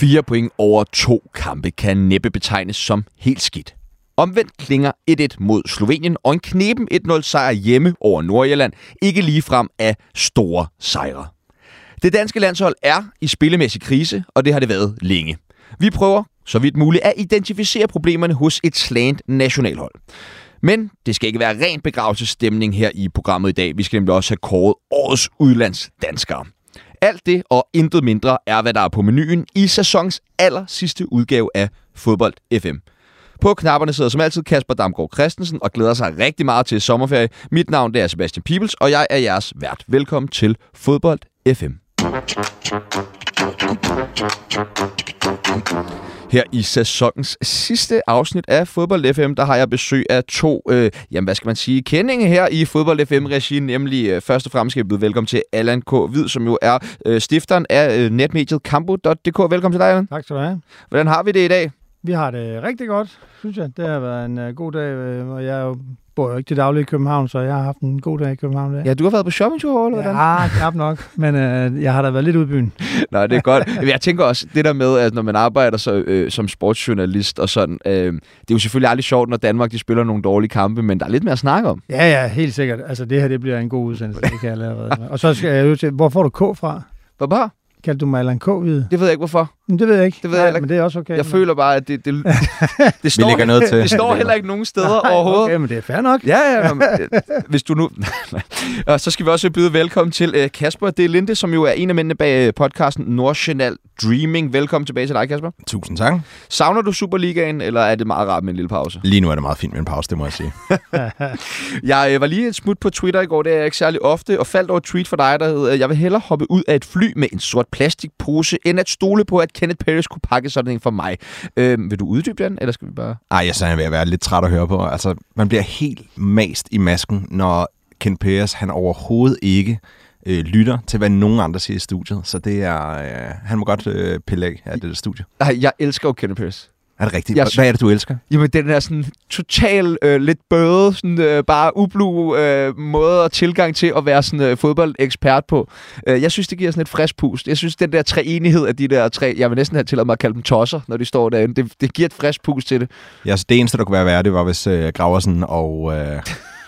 Fire point over to kampe kan næppe betegnes som helt skidt. Omvendt klinger 1-1 mod Slovenien og en knepen 1-0 sejr hjemme over Nordjylland ikke lige frem af store sejre. Det danske landshold er i spillemæssig krise, og det har det været længe. Vi prøver, så vidt muligt, at identificere problemerne hos et slant nationalhold. Men det skal ikke være ren begravelsesstemning her i programmet i dag. Vi skal nemlig også have kåret årets udlandsdanskere. Alt det og intet mindre er, hvad der er på menuen i sæsons aller sidste udgave af Fodbold FM. På knapperne sidder som altid Kasper Damgaard Christensen og glæder sig rigtig meget til sommerferie. Mit navn det er Sebastian Peebles, og jeg er jeres vært. Velkommen til Fodbold FM. Her i sæsonens sidste afsnit af Fodbold FM, der har jeg besøg af to, øh, jamen hvad skal man sige, kendinge her i Fodbold FM-regi, nemlig øh, først og fremmest skal jeg byde velkommen til Allan K. Hvid, som jo er øh, stifteren af øh, netmediet Kampo.dk. Velkommen til dig, Allan. Tak skal du have. Hvordan har vi det i dag? Vi har det rigtig godt, synes jeg. Det har været en uh, god dag, øh, og jeg bor jo ikke til daglig i København, så jeg har haft en god dag i København. Der. Ja, du har været på shoppingtur, eller hvordan? Ja, knap nok, men uh, jeg har da været lidt ude i byen. Nej, det er godt. Jeg tænker også, det der med, at når man arbejder så, øh, som sportsjournalist og sådan, øh, det er jo selvfølgelig aldrig sjovt, når Danmark de spiller nogle dårlige kampe, men der er lidt mere at snakke om. Ja, ja, helt sikkert. Altså, det her det bliver en god udsendelse, det kan jeg allerede. Og så skal jeg jo til, hvor får du K fra? Hvad bare? Kaldte du mig Allan K. Hvide? Det ved jeg ikke, hvorfor. Men det ved jeg ikke. Det ved jeg Nej, heller ikke. Men det er også okay. Jeg føler bare, at det, det, det, står, lægger noget til. det står heller ikke nogen steder Nej, overhovedet. Okay, men det er fair nok. Ja, ja. men, øh, Hvis du nu... og så skal vi også byde velkommen til øh, Kasper Det er Linde, som jo er en af mændene bag øh, podcasten Nordsjælland Dreaming. Velkommen tilbage til dig, Kasper. Tusind tak. Savner du Superligaen, eller er det meget rart med en lille pause? Lige nu er det meget fint med en pause, det må jeg sige. Jeg øh, var lige et smut på Twitter i går, det er jeg ikke særlig ofte, og faldt over et tweet fra dig, der hed, øh, jeg vil hellere hoppe ud af et fly med en sort plastikpose, end at stole på, at Kenneth Paris kunne pakke sådan en for mig. Øh, vil du uddybe den, eller skal vi bare... Ej, jeg er ved at være lidt træt at høre på. Altså, man bliver helt mast i masken, når Ken Peres, han overhovedet ikke øh, lytter til, hvad nogen andre siger i studiet. Så det er... Øh, han må godt øh, pille af af det der studie. Nej, jeg elsker jo Kenneth Paris. Er det rigtigt? Jeg Hvad er det, du elsker? Jamen, den der sådan total øh, lidt bøde, sådan øh, bare ublu øh, måde og tilgang til at være sådan øh, fodboldekspert på. Øh, jeg synes, det giver sådan et frisk pust. Jeg synes, den der treenighed af de der tre, jeg vil næsten have til at mig at kalde dem tosser, når de står derinde. Det, det giver et frisk pust til det. Ja, så det eneste, der kunne være værre, det var, hvis øh, Graversen og... Øh,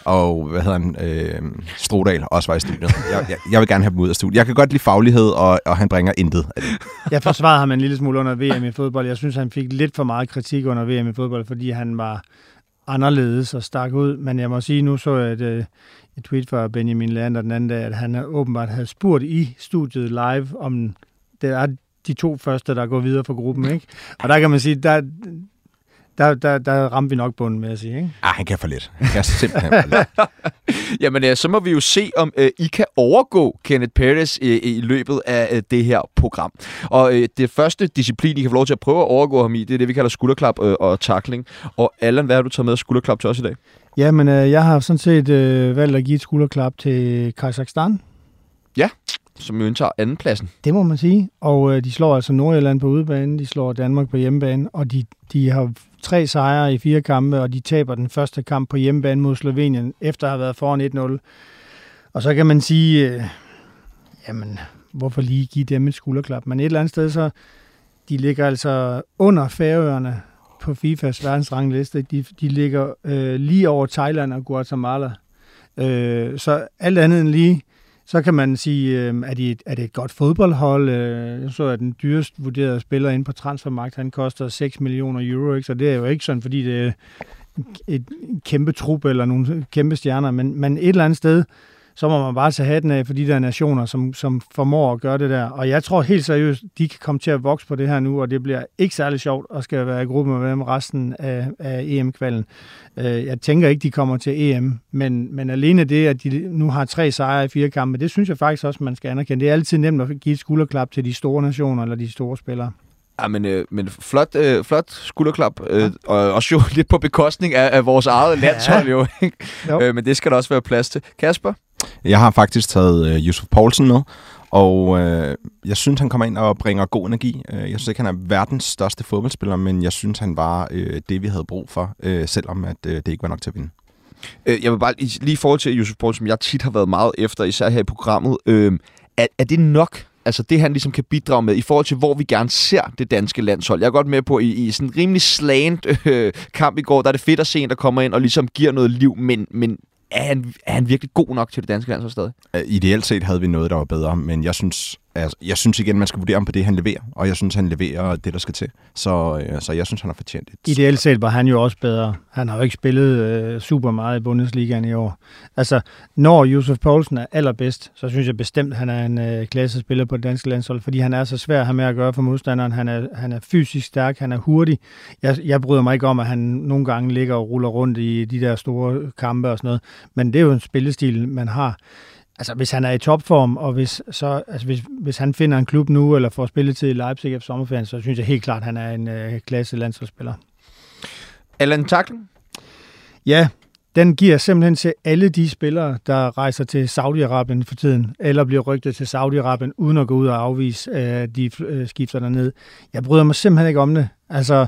og hvad hedder han, øh, Strodal også var i studiet. Jeg, jeg, jeg vil gerne have dem ud af studiet. Jeg kan godt lide faglighed, og, og han bringer intet af det. Jeg forsvarede ham en lille smule under VM i fodbold. Jeg synes, han fik lidt for meget kritik under VM i fodbold, fordi han var anderledes og stak ud. Men jeg må sige, nu så jeg et, øh, et tweet fra Benjamin Lander den anden dag, at han åbenbart havde spurgt i studiet live, om det er de to første, der går videre for gruppen. Ikke? Og der kan man sige, der, der, der, der ramte vi nok bunden, med at sige. Ikke? Ah, han kan for lidt. Han kan simpelthen for lidt. Jamen, øh, så må vi jo se, om øh, I kan overgå Kenneth Paris øh, i løbet af øh, det her program. Og øh, det første disciplin, I kan få lov til at prøve at overgå ham i, det er det, vi kalder skulderklap øh, og tackling. Og Allan, hvad har du taget med skulderklap til os i dag? Jamen, øh, jeg har sådan set øh, valgt at give et skulderklap til Kazakhstan. Som jo indtager andenpladsen. Det må man sige. Og øh, de slår altså Nordjylland på udebane, de slår Danmark på hjemmebane, og de, de har tre sejre i fire kampe, og de taber den første kamp på hjemmebane mod Slovenien, efter at have været foran 1-0. Og så kan man sige, øh, jamen, hvorfor lige give dem et skulderklap? Men et eller andet sted, så de ligger altså under Færøerne på FIFAs verdensrangliste. De, de ligger øh, lige over Thailand og Guatemala. Øh, så alt andet end lige, så kan man sige, øh, er, de et, er det et godt fodboldhold? Øh, jeg så, at den dyrest vurderede spiller inde på transfermarkedet, han koster 6 millioner euro, ikke? så det er jo ikke sådan, fordi det er et kæmpe trup eller nogle kæmpe stjerner, men, men et eller andet sted, så må man bare tage hatten af for de der nationer, som, som formår at gøre det der. Og jeg tror helt seriøst, de kan komme til at vokse på det her nu, og det bliver ikke særlig sjovt at skal være i gruppe med dem resten af, af EM-kvalden. Øh, Jeg tænker ikke, de kommer til EM, men, men alene det, at de nu har tre sejre i fire kampe, det synes jeg faktisk også, man skal anerkende. Det er altid nemt at give et skulderklap til de store nationer eller de store spillere. Ja, men, øh, men flot, øh, flot skulderklap, øh, og også jo lidt på bekostning af, af vores eget landshold jo. Ikke? Jo. Øh, men det skal der også være plads til. Kasper? Jeg har faktisk taget øh, Yusuf Poulsen med, og øh, jeg synes, han kommer ind og bringer god energi. Øh, jeg synes ikke, han er verdens største fodboldspiller, men jeg synes, han var øh, det, vi havde brug for, øh, selvom at, øh, det ikke var nok til at vinde. Øh, jeg vil bare lige i forhold til Josef Poulsen, som jeg tit har været meget efter, især her i programmet. Øh, er, er det nok? Altså det, han ligesom kan bidrage med, i forhold til, hvor vi gerne ser det danske landshold. Jeg er godt med på, i, i sådan en rimelig slant øh, kamp i går, der er det fedt at se en, der kommer ind og ligesom giver noget liv, men, men er, han, er han virkelig god nok til det danske landshold stadig? Øh, ideelt set havde vi noget, der var bedre, men jeg synes, altså, jeg synes igen, man skal vurdere ham på det, han leverer, og jeg synes, han leverer det, der skal til. Så, øh, så jeg synes, han har fortjent det. Ideelt set var han jo også bedre. Han har jo ikke spillet øh, super meget i Bundesligaen i år. Altså, når Josef Poulsen er allerbedst, så synes jeg bestemt, han er en øh, klassespiller på det danske landshold, fordi han er så svær at have med at gøre for modstanderen. Han er, han er fysisk stærk, han er hurtig. Jeg, jeg bryder mig ikke om, at han nogle gange ligger og ruller rundt i de der store kampe og sådan noget, men det er jo en spillestil, man har. Altså, hvis han er i topform, og hvis, så, altså, hvis, hvis han finder en klub nu, eller får spilletid i Leipzig efter sommerferien, så synes jeg helt klart, at han er en øh, klasse landsholdsspiller. Allan Taklen? Ja, den giver simpelthen til alle de spillere, der rejser til Saudi-Arabien for tiden, eller bliver rygtet til Saudi-Arabien, uden at gå ud og afvise, at de øh, skifter derned. Jeg bryder mig simpelthen ikke om det. Altså,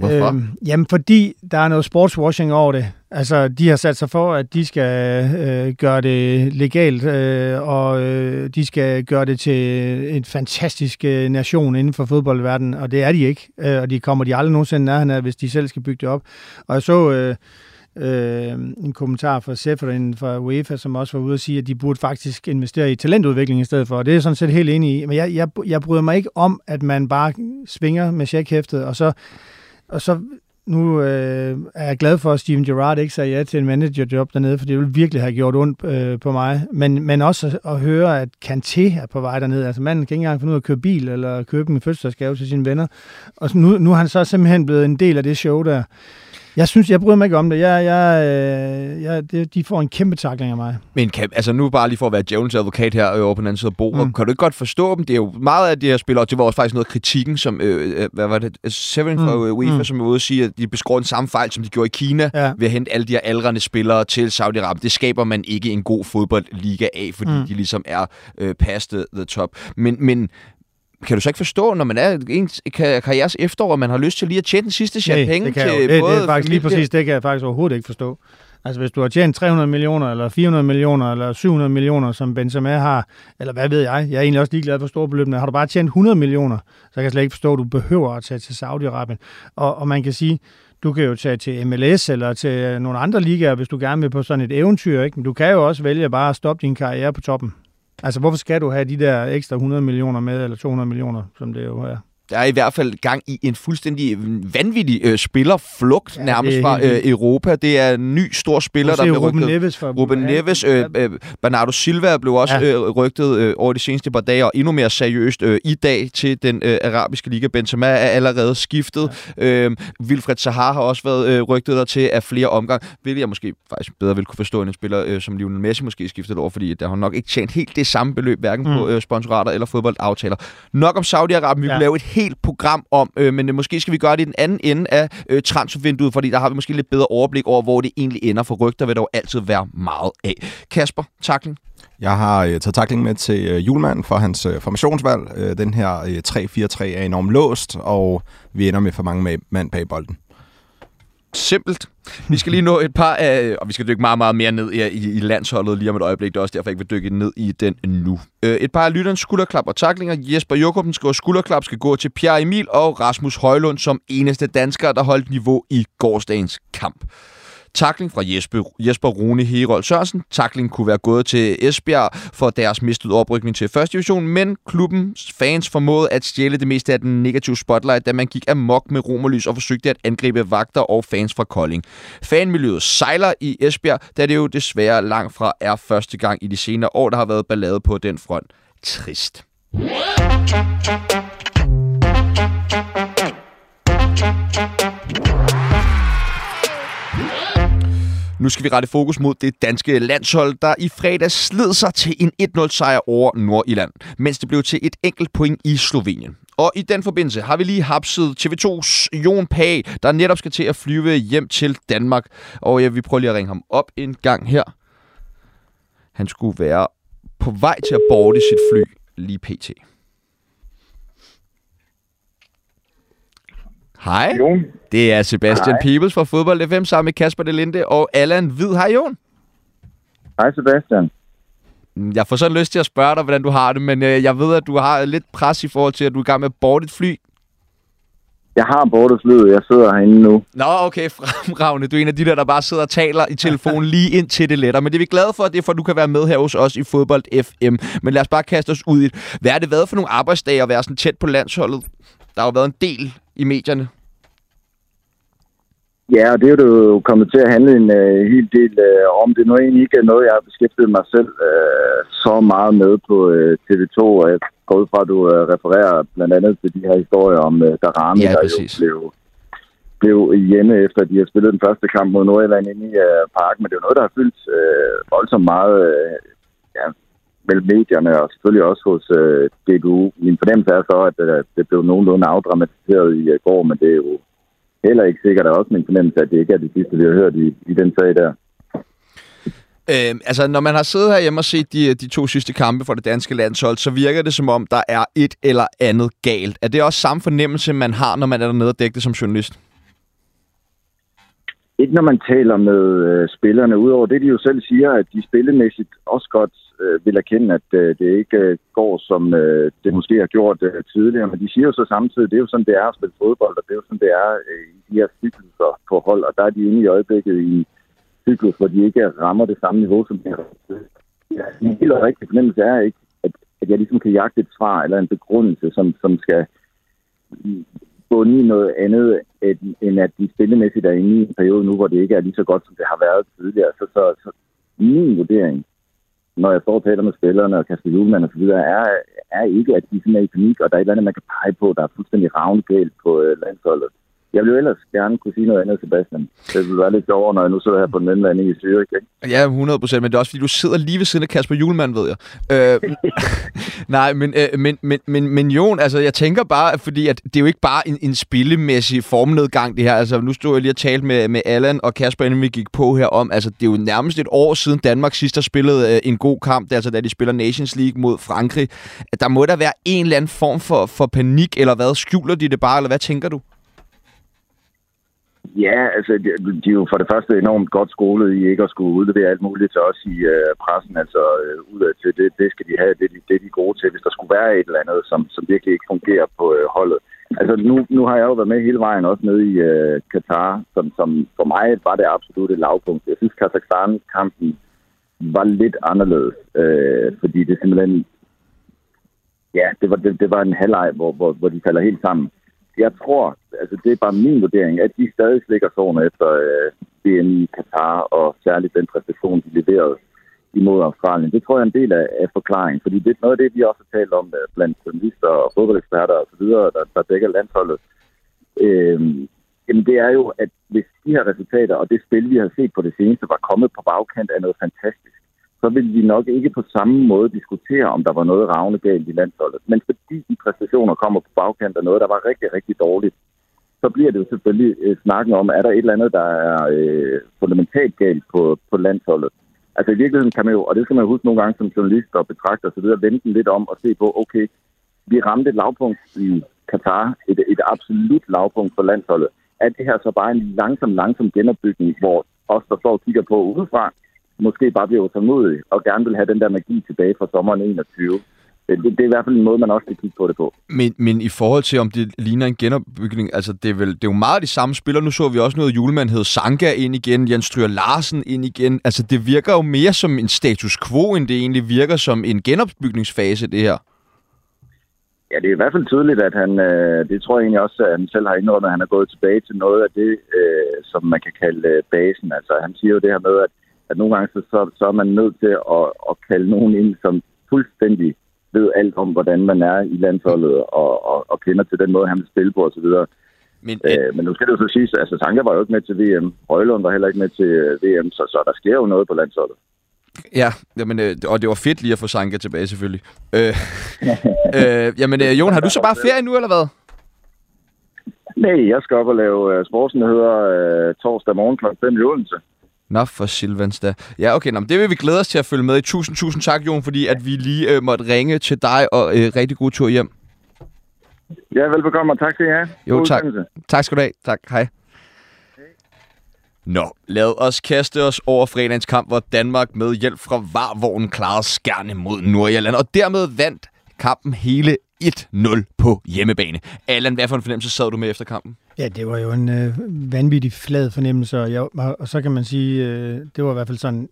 Hvorfor? Øhm, jamen, fordi der er noget sportswashing over det. Altså, de har sat sig for, at de skal øh, gøre det legalt, øh, og øh, de skal gøre det til en fantastisk øh, nation inden for fodboldverdenen, og det er de ikke. Øh, og de kommer de aldrig nogensinde nærheden af, hvis de selv skal bygge det op. Og jeg så... Øh, øh, en kommentar fra Seferin fra UEFA, som også var ude og sige, at de burde faktisk investere i talentudvikling i stedet for. Og det er jeg sådan set helt enig i. Men jeg, jeg, jeg bryder mig ikke om, at man bare svinger med checkhæftet, og så, og så nu øh, er jeg glad for, at Steven Gerrard ikke sagde ja til en managerjob dernede, for det ville virkelig have gjort ondt øh, på mig. Men, men også at, at høre, at Kanté er på vej derned. Altså manden kan ikke engang finde ud af at køre bil eller købe en fødselsdagsgave til sine venner. Og så nu, nu er han så simpelthen blevet en del af det show der. Jeg synes, jeg bryder mig ikke om det. Jeg, jeg, øh, jeg, det de får en kæmpe takling af mig. Men kan, altså nu bare lige for at være djævelens advokat her øh, over på den anden side af bordet, Mm. kan du ikke godt forstå dem? Det er jo meget af de her spillere, og det var også faktisk noget af kritikken, som, øh, øh, hvad var det, Seven fra Mm. mm. UEFA, Mm. som var ude at sige, at de beskår den samme fejl, som de gjorde i Kina, Ja. ved at hente alle de her aldrende spillere til Saudi-Arabien. Det skaber man ikke en god fodboldliga af, fordi Mm. mm. de ligesom er øh, past the, the top. Men, men kan du så ikke forstå, når man er en kar- karrieres efterår, og man har lyst til lige at tjene den sidste chat Nej, penge til jeg jo. det, både det er faktisk lige præcis, det kan jeg faktisk overhovedet ikke forstå. Altså hvis du har tjent 300 millioner, eller 400 millioner, eller 700 millioner, som Benzema har, eller hvad ved jeg, jeg er egentlig også ligeglad for store beløbene. Har du bare tjent 100 millioner, så kan jeg slet ikke forstå, at du behøver at tage til Saudi-Arabien. Og, og man kan sige, du kan jo tage til MLS eller til nogle andre ligaer, hvis du gerne vil på sådan et eventyr. Ikke? Men du kan jo også vælge bare at stoppe din karriere på toppen. Altså, hvorfor skal du have de der ekstra 100 millioner med, eller 200 millioner, som det jo er? Der er i hvert fald gang i en fuldstændig vanvittig øh, spillerflugt Ja, ja, nærmest fra øh. Europa. Det er en ny stor spiller, der bliver Ruben rygtet. Neves fra Ruben Neves, øh, øh, Bernardo Silva blev også Ja. ja. øh, rygtet øh, over de seneste par dage, og endnu mere seriøst øh, i dag til den øh, arabiske liga. Benzema er allerede skiftet. Ja. Øh, Wilfred Zaha har også været øh, rygtet der til af flere omgang, hvilket jeg måske faktisk bedre vil kunne forstå end en spiller øh, som Lionel Messi måske skiftet over, fordi der har nok ikke tjent helt det samme beløb, hverken mm. på øh, sponsorater eller fodboldaftaler. Nok om Saudi-Arabien. Vi Ja. ja. kunne lave et helt program om, øh, men øh, måske skal vi gøre det i den anden ende af øh, transfervinduet, fordi der har vi måske lidt bedre overblik over, hvor det egentlig ender, for rygter vil der jo altid være meget af. Kasper, takling. Jeg har øh, taget takling med til øh, Julemand for hans øh, formationsvalg. Øh, den her øh, 3-4-3 er enormt låst, og vi ender med for mange mand bag bolden. Simpelt. Vi skal lige nå et par af, og vi skal dykke meget, meget mere ned i, i, i landsholdet lige om et øjeblik. Det er også derfor, jeg ikke vil dykke ned i den nu. Øh, et par af lytterens skulderklap og taklinger. Jesper Jokobsen skriver, skulderklap skal gå til Pierre Emil og Rasmus Højlund som eneste danskere, der holdt niveau i gårsdagens kamp. Takling fra Jesper, Jesper Rune Herold Sørensen. Takling kunne være gået til Esbjerg for deres mistede oprykning til første division, men klubbens fans formåede at stjæle det meste af den negative spotlight, da man gik amok med romerlys og forsøgte at angribe vagter og fans fra Kolding. Fanmiljøet sejler i Esbjerg, da det jo desværre langt fra er første gang i de senere år, der har været ballade på den front. Trist. Nu skal vi rette fokus mod det danske landshold, der i fredag sled sig til en 1-0 sejr over Nordirland, mens det blev til et enkelt point i Slovenien. Og i den forbindelse har vi lige hapset TV2's Jon Pag, der netop skal til at flyve hjem til Danmark. Og ja, vi prøver lige at ringe ham op en gang her. Han skulle være på vej til at borte sit fly lige pt. Hej, Jon. det er Sebastian Hej. Peebles fra Fodbold FM sammen med Kasper Delinde og Allan Hvid. Hej Jon. Hej Sebastian. Jeg får sådan lyst til at spørge dig, hvordan du har det, men øh, jeg ved, at du har lidt pres i forhold til, at du er i gang med at borte et fly. Jeg har bordet flyet. Jeg sidder herinde nu. Nå, okay, fremragende. Du er en af de der, der bare sidder og taler i telefonen lige indtil det letter. Men det er vi glade for, det er for, at du kan være med her hos os i Fodbold FM. Men lad os bare kaste os ud i det. Hvad har det været for nogle arbejdsdage at være sådan tæt på landsholdet? Der har jo været en del i medierne. Ja, og det er jo kommet til at handle en uh, hel del uh, om. Det er nu egentlig ikke noget, jeg har beskæftiget mig selv uh, så meget med på uh, TV2. Og jeg går ud fra, at du uh, refererer blandt andet til de her historier om uh, Darami, Ja, der præcis. jo blev, blev hjemme efter, at de har spillet den første kamp mod Nordjylland inde i uh, parken. Men det er jo noget, der har fyldt uh, voldsomt meget uh, ja, mellem medierne og selvfølgelig også hos uh, DBU. Min fornemmelse er så, at uh, det blev nogenlunde afdramatiseret i uh, går, men det er jo heller ikke sikkert, og også min fornemmelse, at det ikke er det sidste, vi har hørt i, i den sag der. Øh, altså, når man har siddet herhjemme og set de, de to sidste kampe for det danske landshold, så virker det som om, der er et eller andet galt. Er det også samme fornemmelse, man har, når man er dernede og dækker det som journalist? Ikke når man taler med øh, spillerne, udover det, de jo selv siger, at de spillemæssigt også godt øh, vil erkende, at øh, det ikke øh, går, som øh, det måske har gjort øh, tidligere. Men de siger jo så samtidig, det er jo sådan, det er at spille fodbold, og det er jo sådan, det er øh, i de her cykluser på hold, og der er de inde i øjeblikket i cyklus, hvor de ikke rammer det samme niveau, som de har. Ja, en helt rigtig fornemmelse er ikke, at, at jeg ligesom kan jagte et svar eller en begrundelse, som, som skal bunde i noget andet, end, end at de spillemæssigt er inde i en periode nu, hvor det ikke er lige så godt, som det har været tidligere. Så, så, så min vurdering, når jeg står og taler med spillerne og Kasper Julemand og så videre, er, er ikke, at de sådan er i panik, og der er et eller andet, man kan pege på, der er fuldstændig ravnegalt på øh, landsholdet. Jeg ville jo ellers gerne kunne sige noget andet, Sebastian. Det ville være lidt sjovere, når jeg nu sidder her på den mellemlanding i Zürich. Ikke? Ja, 100 procent, men det er også fordi, du sidder lige ved siden af Kasper Julemand, ved jeg. Øh, nej, men, øh, men, men, men, men Jon, altså jeg tænker bare, fordi at det er jo ikke bare en, en spillemæssig formnedgang, det her. Altså nu stod jeg lige og talte med, med Allan og Kasper, inden vi gik på her om, altså det er jo nærmest et år siden Danmark sidst har spillet øh, en god kamp, det er altså da de spiller Nations League mod Frankrig. Der må der være en eller anden form for, for panik, eller hvad? Skjuler de det bare, eller hvad tænker du? Ja, altså, de, de er jo for det første enormt godt skolet i ikke at skulle udlevere alt muligt til os i øh, pressen, altså øh, udad til det, det skal de have, det, det de- det er de gode til, hvis der skulle være et eller andet, som, som virkelig ikke fungerer på øh, holdet. Altså, nu, nu har jeg jo været med hele vejen, også nede i øh, Katar, som, som for mig var det absolutte lavpunkt. Jeg synes, Kazakhstan-kampen var lidt anderledes, øh, fordi det simpelthen, ja, det var, det, det var en halvleg, hvor, hvor, hvor de falder helt sammen jeg tror, altså det er bare min vurdering, at de stadig slikker sårene efter øh, VM i Katar, og særligt den præstation, de leverede imod Australien. Det tror jeg er en del af, af forklaringen, fordi det er noget af det, vi også har talt om øh, blandt journalister og fodboldeksperter osv., der, der dækker landsholdet. Øh, jamen det er jo, at hvis de her resultater og det spil, vi har set på det seneste, var kommet på bagkant af noget fantastisk, så ville vi nok ikke på samme måde diskutere, om der var noget ravne galt i landsholdet. Men fordi de præstationer kommer på bagkant af noget, der var rigtig, rigtig dårligt, så bliver det jo selvfølgelig øh, snakken om, er der et eller andet, der er øh, fundamentalt galt på, på landsholdet. Altså i virkeligheden kan man jo, og det skal man jo huske nogle gange som journalist og betragter osv., vende den lidt om og se på, okay, vi ramte et lavpunkt i Katar, et, et absolut lavpunkt for landsholdet. Er det her så bare en langsom, langsom genopbygning, hvor os, der står og kigger på udefra, måske bare bliver utålmodige og gerne vil have den der magi tilbage fra sommeren 21. Det, det, det er i hvert fald en måde, man også kan kigge på det på. Men, men i forhold til, om det ligner en genopbygning, altså det er, vel, det er jo meget de samme spillere. Nu så vi også noget julemand hed Sanka ind igen, Jens Stryger Larsen ind igen. Altså det virker jo mere som en status quo, end det egentlig virker som en genopbygningsfase, det her. Ja, det er i hvert fald tydeligt, at han, øh, det tror jeg egentlig også, at han selv har indrømmet, at han er gået tilbage til noget af det, øh, som man kan kalde øh, basen. Altså han siger jo det her med, at, at nogle gange så, så, så er man nødt til at, at kalde nogen ind, som fuldstændig ved alt om, hvordan man er i landsholdet, og, og, og kender til den måde, han vil spille på osv. Men, Øh, men nu skal det jo så siges, altså Sanka var jo ikke med til VM. Røglund var heller ikke med til øh, VM, så, så der sker jo noget på landsholdet. Ja, jamen, øh, og det var fedt lige at få Sanka tilbage, selvfølgelig. Øh, øh, jamen, øh, Jon, har du så bare ferie nu, eller hvad? Nej, jeg skal op og lave uh, sportsnyheder uh, torsdag morgen kl. 5 i Odense. Nå, for Silvans da. Ja, okay, nå, men det vil vi glæde os til at følge med i. Tusind, tusind tak, Jon, fordi at vi lige øh, måtte ringe til dig, og øh, rigtig god tur hjem. Ja, velbekomme, og tak til jer. Jo, God tak. udsendelse. Tak skal du have. Tak, hej. Nå, lad os kaste os over fredagens kamp, hvor Danmark med hjælp fra varvognen klarede skærne mod Nordjylland, og dermed vandt kampen hele 1-0 på hjemmebane. Allan, hvad for en fornemmelse sad du med efter kampen? Ja, det var jo en øh, vanvittig flad fornemmelse, og, jeg, og, så kan man sige, øh, det var i hvert fald sådan,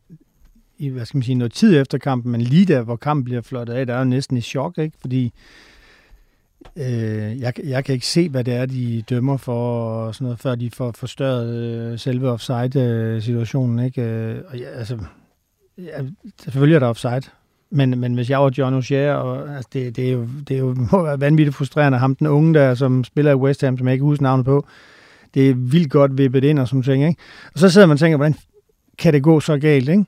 i, hvad skal man sige, noget tid efter kampen, men lige der, hvor kampen bliver flottet af, der er jo næsten i chok, ikke? Fordi øh, jeg, jeg kan ikke se, hvad det er, de dømmer for, og sådan noget, før de får forstørret øh, selve offside-situationen, øh, ikke? Øh, og ja, altså, ja, selvfølgelig er der offside, men, men hvis jeg var John O'Shea, og altså, det, det, er jo, det er jo må være vanvittigt frustrerende, ham den unge der, som spiller i West Ham, som jeg ikke husker navnet på, det er vildt godt vippet ind og sådan ting, ikke? Og så sidder man og tænker, hvordan kan det gå så galt, ikke?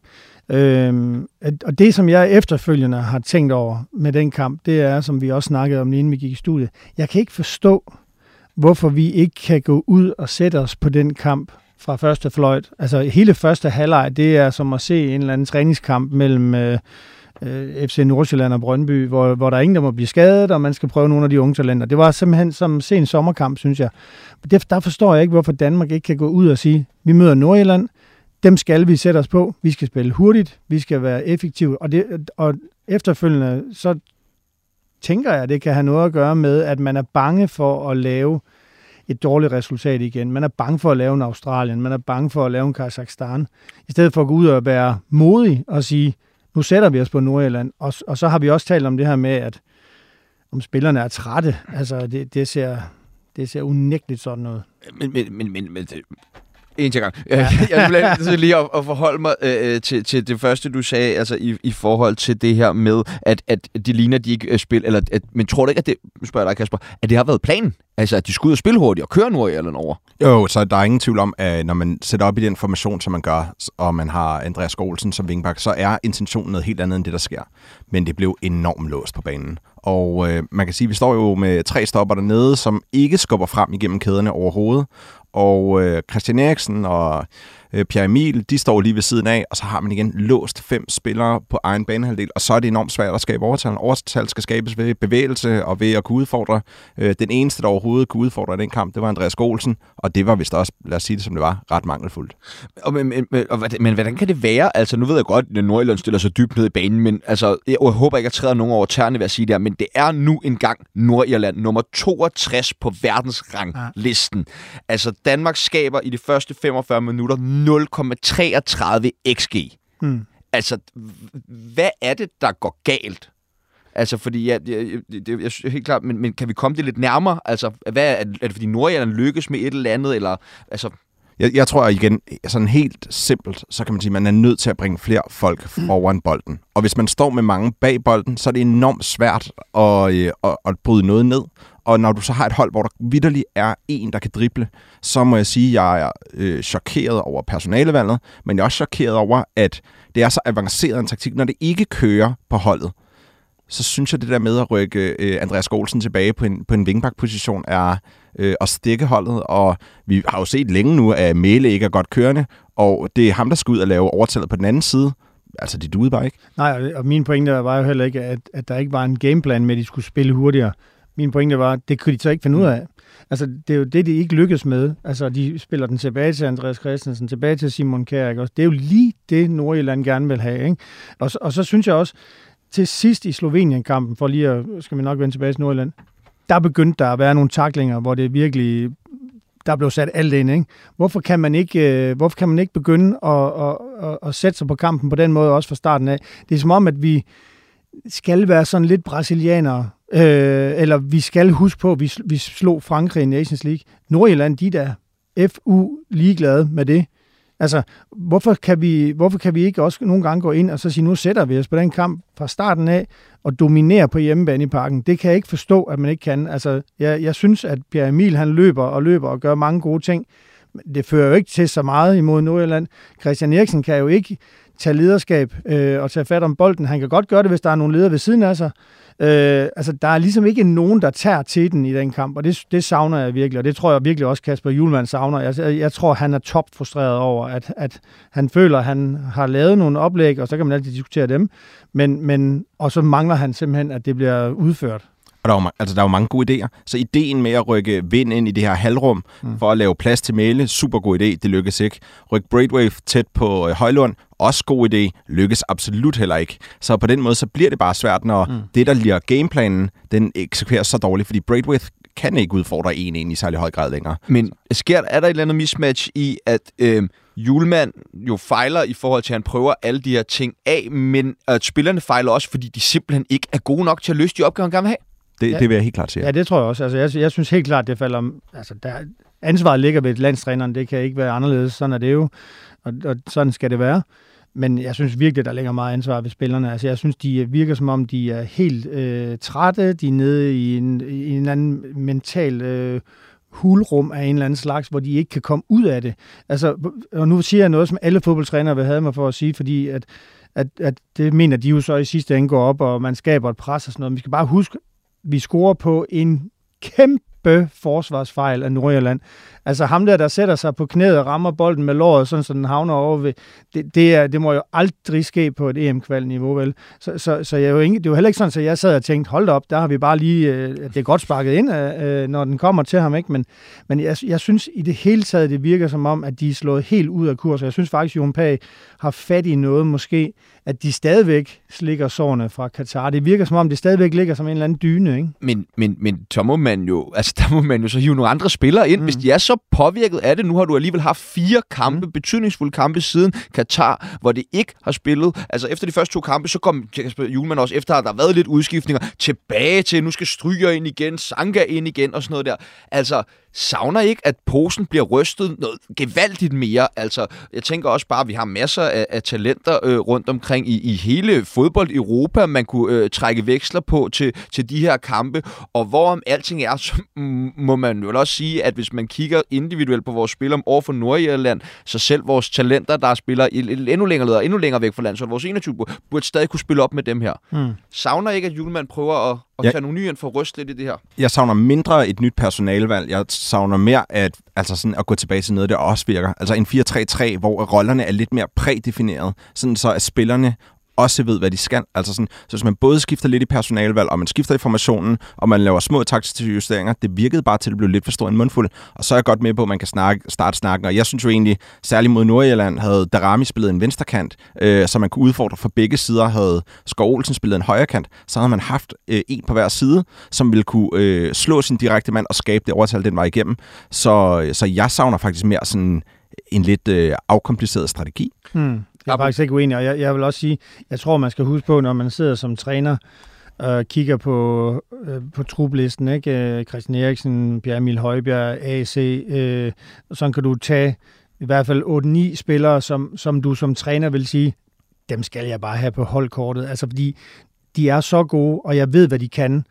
Øhm, og det, som jeg efterfølgende har tænkt over med den kamp, det er, som vi også snakkede om, inden vi gik i studiet. Jeg kan ikke forstå, hvorfor vi ikke kan gå ud og sætte os på den kamp fra første fløjt. Altså hele første halvleg, det er som at se en eller anden træningskamp mellem øh, øh, FC Nordsjælland og Brøndby, hvor, hvor der er ingen, der må blive skadet, og man skal prøve nogle af de unge talenter. Det var simpelthen som sen sommerkamp, synes jeg. Det, der forstår jeg ikke, hvorfor Danmark ikke kan gå ud og sige, vi møder Nordjylland, dem skal vi sætte os på. Vi skal spille hurtigt, vi skal være effektive, og, det, og efterfølgende, så tænker jeg, at det kan have noget at gøre med, at man er bange for at lave et dårligt resultat igen. Man er bange for at lave en Australien, man er bange for at lave en Kazakhstan, i stedet for at gå ud og være modig og sige, nu sætter vi os på Nordjylland. Og, og så har vi også talt om det her med, at om spillerne er trætte. Altså, det, det ser, det ser unægteligt sådan noget. Men, men, men, men, men en til gang. Ja. jeg til lige at, at forholde mig øh, til, til det første, du sagde, altså i, i forhold til det her med, at, at de ligner, de ikke øh, spil, eller at, men tror du ikke, at det, spørger dig, Kasper, at det har været planen? Altså, at de skulle ud og spille hurtigt og køre Nordjylland over? Jo, så der er ingen tvivl om, at når man sætter op i den formation, som man gør, og man har Andreas Skålsen som vingbak, så er intentionen noget helt andet end det, der sker. Men det blev enormt låst på banen. Og øh, man kan sige, at vi står jo med tre stopper dernede, som ikke skubber frem igennem kæderne overhovedet. Og øh, Christian Eriksen og øh, Pierre Emil, de står lige ved siden af, og så har man igen låst fem spillere på egen banehalvdel, og så er det enormt svært at skabe overtal. Overtal skal skabes ved bevægelse og ved at kunne udfordre. Øh, den eneste, der overhovedet kunne udfordre den kamp, det var Andreas Olsen, og det var vist også, lad os sige det som det var, ret mangelfuldt. Og, men, men, men, og, men hvordan kan det være? Altså, nu ved jeg godt, at Nordjylland stiller sig dybt ned i banen, men altså, jeg, jeg håber ikke, at jeg træder nogen over tæerne ved at sige det her, men det er nu engang Nordjylland nummer 62 på verdensranglisten. Altså, Danmark skaber i de første 45 minutter 0,33 xg. Hmm. Altså, hvad er det, der går galt? Altså, fordi jeg, jeg, jeg, jeg, jeg synes helt klart, men, men kan vi komme det lidt nærmere? Altså, hvad er, er det fordi Nordjylland lykkes med et eller andet, eller altså, Jeg, jeg tror igen, sådan helt simpelt, så kan man sige, at man er nødt til at bringe flere folk foran bolden. Og hvis man står med mange bag bolden, så er det enormt svært at, øh, at, at bryde noget ned. Og når du så har et hold, hvor der vidderligt er en, der kan drible, så må jeg sige, at jeg er øh, chokeret over personalevalget, men jeg er også chokeret over, at det er så avanceret en taktik, når det ikke kører på holdet. Så synes jeg, det der med at rykke øh, Andreas Olsen tilbage på en, på en vingbak-position er øh, at stikke holdet, og vi har jo set længe nu, at Mæle ikke er godt kørende, og det er ham, der skal ud og lave overtallet på den anden side. Altså, de duede bare ikke. Nej, og- og min pointe var jo heller ikke, at, at der ikke var en gameplan med, at de skulle spille hurtigere. Min pointe var, at det kunne de så ikke finde ud af. Altså, det er jo det, de ikke lykkes med. Altså, de spiller den tilbage til Andreas Christensen, tilbage til Simon Kjær, ikke? Det er jo lige det, Nordjylland gerne vil have, ikke? Og, så- og så synes jeg også, til sidst i Slovenien-kampen, for lige at, skal vi nok vende tilbage til Nordjylland, der begyndte der at være nogle taklinger, hvor det virkelig, der blev sat alt ind, ikke? Hvorfor kan man ikke, øh, hvorfor kan man ikke begynde at, at, at, at sætte sig på kampen på den måde også fra starten af? Det er som om, at vi skal være sådan lidt brasilianere, øh, eller vi skal huske på, at vi, vi slog Frankrig i Nations League. Nordjylland, de der FU ligeglade med det. Altså, hvorfor kan, vi, hvorfor kan vi ikke også nogle gange gå ind og så sige, nu sætter vi os på den kamp fra starten af og dominerer på hjemmebane i parken? Det kan jeg ikke forstå, at man ikke kan. Altså, jeg, jeg synes, at Pierre Emil han løber og løber og gør mange gode ting, det fører jo ikke til så meget imod Nordjylland. Christian Eriksen kan jo ikke tage lederskab øh, og tage fat om bolden. Han kan godt gøre det, hvis der er nogle ledere ved siden af sig. Øh, altså, der er ligesom ikke nogen, der tager til den i den kamp, og det, det savner jeg virkelig, og det tror jeg virkelig også Kasper Julemand savner. Jeg, jeg, tror, han er top frustreret over, at, at han føler, at han har lavet nogle oplæg, og så kan man altid diskutere dem, men, men, og så mangler han simpelthen, at det bliver udført. Og der var, altså, der var mange gode idéer. Så ideen med at rykke vind ind i det her halvrum mm. for at lave plads til Mæle, super god idé, det lykkedes ikke. Ryk Braidwave tæt på øh, Højlund, også god idé, lykkes absolut heller ikke. Så på den måde, så bliver det bare svært, når mm. det, der bliver gameplanen, den eksekveres så dårligt, fordi Braidwave kan ikke udfordre en ind i særlig høj grad længere. Men sker, er der et eller andet mismatch i, at øh, Julemand jo fejler i forhold til, at han prøver alle de her ting af, men at spillerne fejler også, fordi de simpelthen ikke er gode nok til at løse de opgaver, han gerne vil have? Det, ja. det vil jeg helt klart sige. Ja, det tror jeg også. Altså, jeg, jeg synes helt klart, det falder... Altså, der, ansvaret ligger ved landstræneren. Det kan ikke være anderledes. Sådan er det jo. Og, og sådan skal det være. Men jeg synes virkelig, der ligger meget ansvar ved spillerne. Altså, jeg synes, de virker som om, de er helt øh, trætte. De er nede i en, i en anden mental øh, hulrum af en eller anden slags, hvor de ikke kan komme ud af det. Altså, og nu siger jeg noget, som alle fodboldtrænere vil have mig for at sige, fordi at, at, at det mener de jo så i sidste ende går op, og man skaber et pres og sådan noget. Vi skal bare huske, vi scorer på en kæmpe forsvarsfejl af Nordjylland. Altså ham der, der sætter sig på knæet og rammer bolden med låret, sådan så den havner over ved, det, det, er, det må jo aldrig ske på et EM-kval-niveau, vel? Så, så, så jeg jo ikke, det var heller ikke sådan, at jeg sad og tænkte, hold da op, der har vi bare lige, øh, det er godt sparket ind, øh, når den kommer til ham, ikke? Men, men jeg, jeg synes i det hele taget, det virker som om, at de er slået helt ud af kurs, og jeg synes faktisk, at Jon Pag har fat i noget måske, at de stadigvæk slikker sårene fra Katar. Det virker som om, det stadigvæk ligger som en eller anden dyne, ikke? Men, men, men så må man jo, altså der må man jo så hive nogle andre spillere ind, mm. hvis de er så påvirket af det. Nu har du alligevel haft fire kampe, mm. betydningsfulde kampe siden Katar, hvor det ikke har spillet. Altså efter de første to kampe, så kom Kasper Julemand også, efter at der har været lidt udskiftninger, tilbage til, nu skal Stryger ind igen, Sanka ind igen og sådan noget der. Altså, savner ikke, at posen bliver rystet noget gevaldigt mere. Altså, jeg tænker også bare, at vi har masser af, af talenter øh, rundt omkring i, i hele fodbold Europa, man kunne øh, trække veksler på til, til de her kampe. Og hvorom alting er, så må man jo også sige, at hvis man kigger individuelt på vores spil om over for Nordjylland, så selv vores talenter, der spiller endnu længere leder, endnu længere væk fra landet, så vores 21 burde stadig kunne spille op med dem her. Hmm. Savner ikke, at Julemand prøver at, at ja. tage nogle nye ind for at ryste lidt i det her? Jeg savner mindre et nyt personalvalg. Jeg savner mere at, altså sådan at gå tilbage til noget, der også virker. Altså en 4-3-3, hvor rollerne er lidt mere prædefineret, sådan så at spillerne også ved, hvad de skal. Altså sådan, så hvis man både skifter lidt i personalvalg, og man skifter i formationen, og man laver små taktiske justeringer, det virkede bare til, at det blev lidt for stor en mundfuld. Og så er jeg godt med på, at man kan snakke, starte snakken. Og jeg synes jo egentlig, særligt mod Nordjylland, havde Darami spillet en venstrekant, øh, så man kunne udfordre fra begge sider. Havde Skov Olsen spillet en højrekant, så havde man haft øh, en på hver side, som ville kunne øh, slå sin direkte mand og skabe det overtal den vej igennem. Så, så jeg savner faktisk mere sådan en lidt øh, afkompliceret strategi. Hmm. Jeg er faktisk ikke uenig, og jeg, jeg vil også sige, jeg tror, man skal huske på, når man sidder som træner, og kigger på, øh, på truplisten, ikke? Øh, Christian Eriksen, Pierre Emil Højbjerg, AC, øh, så kan du tage i hvert fald 8-9 spillere, som, som du som træner vil sige, dem skal jeg bare have på holdkortet. Altså, fordi de er så gode, og jeg ved, hvad de kan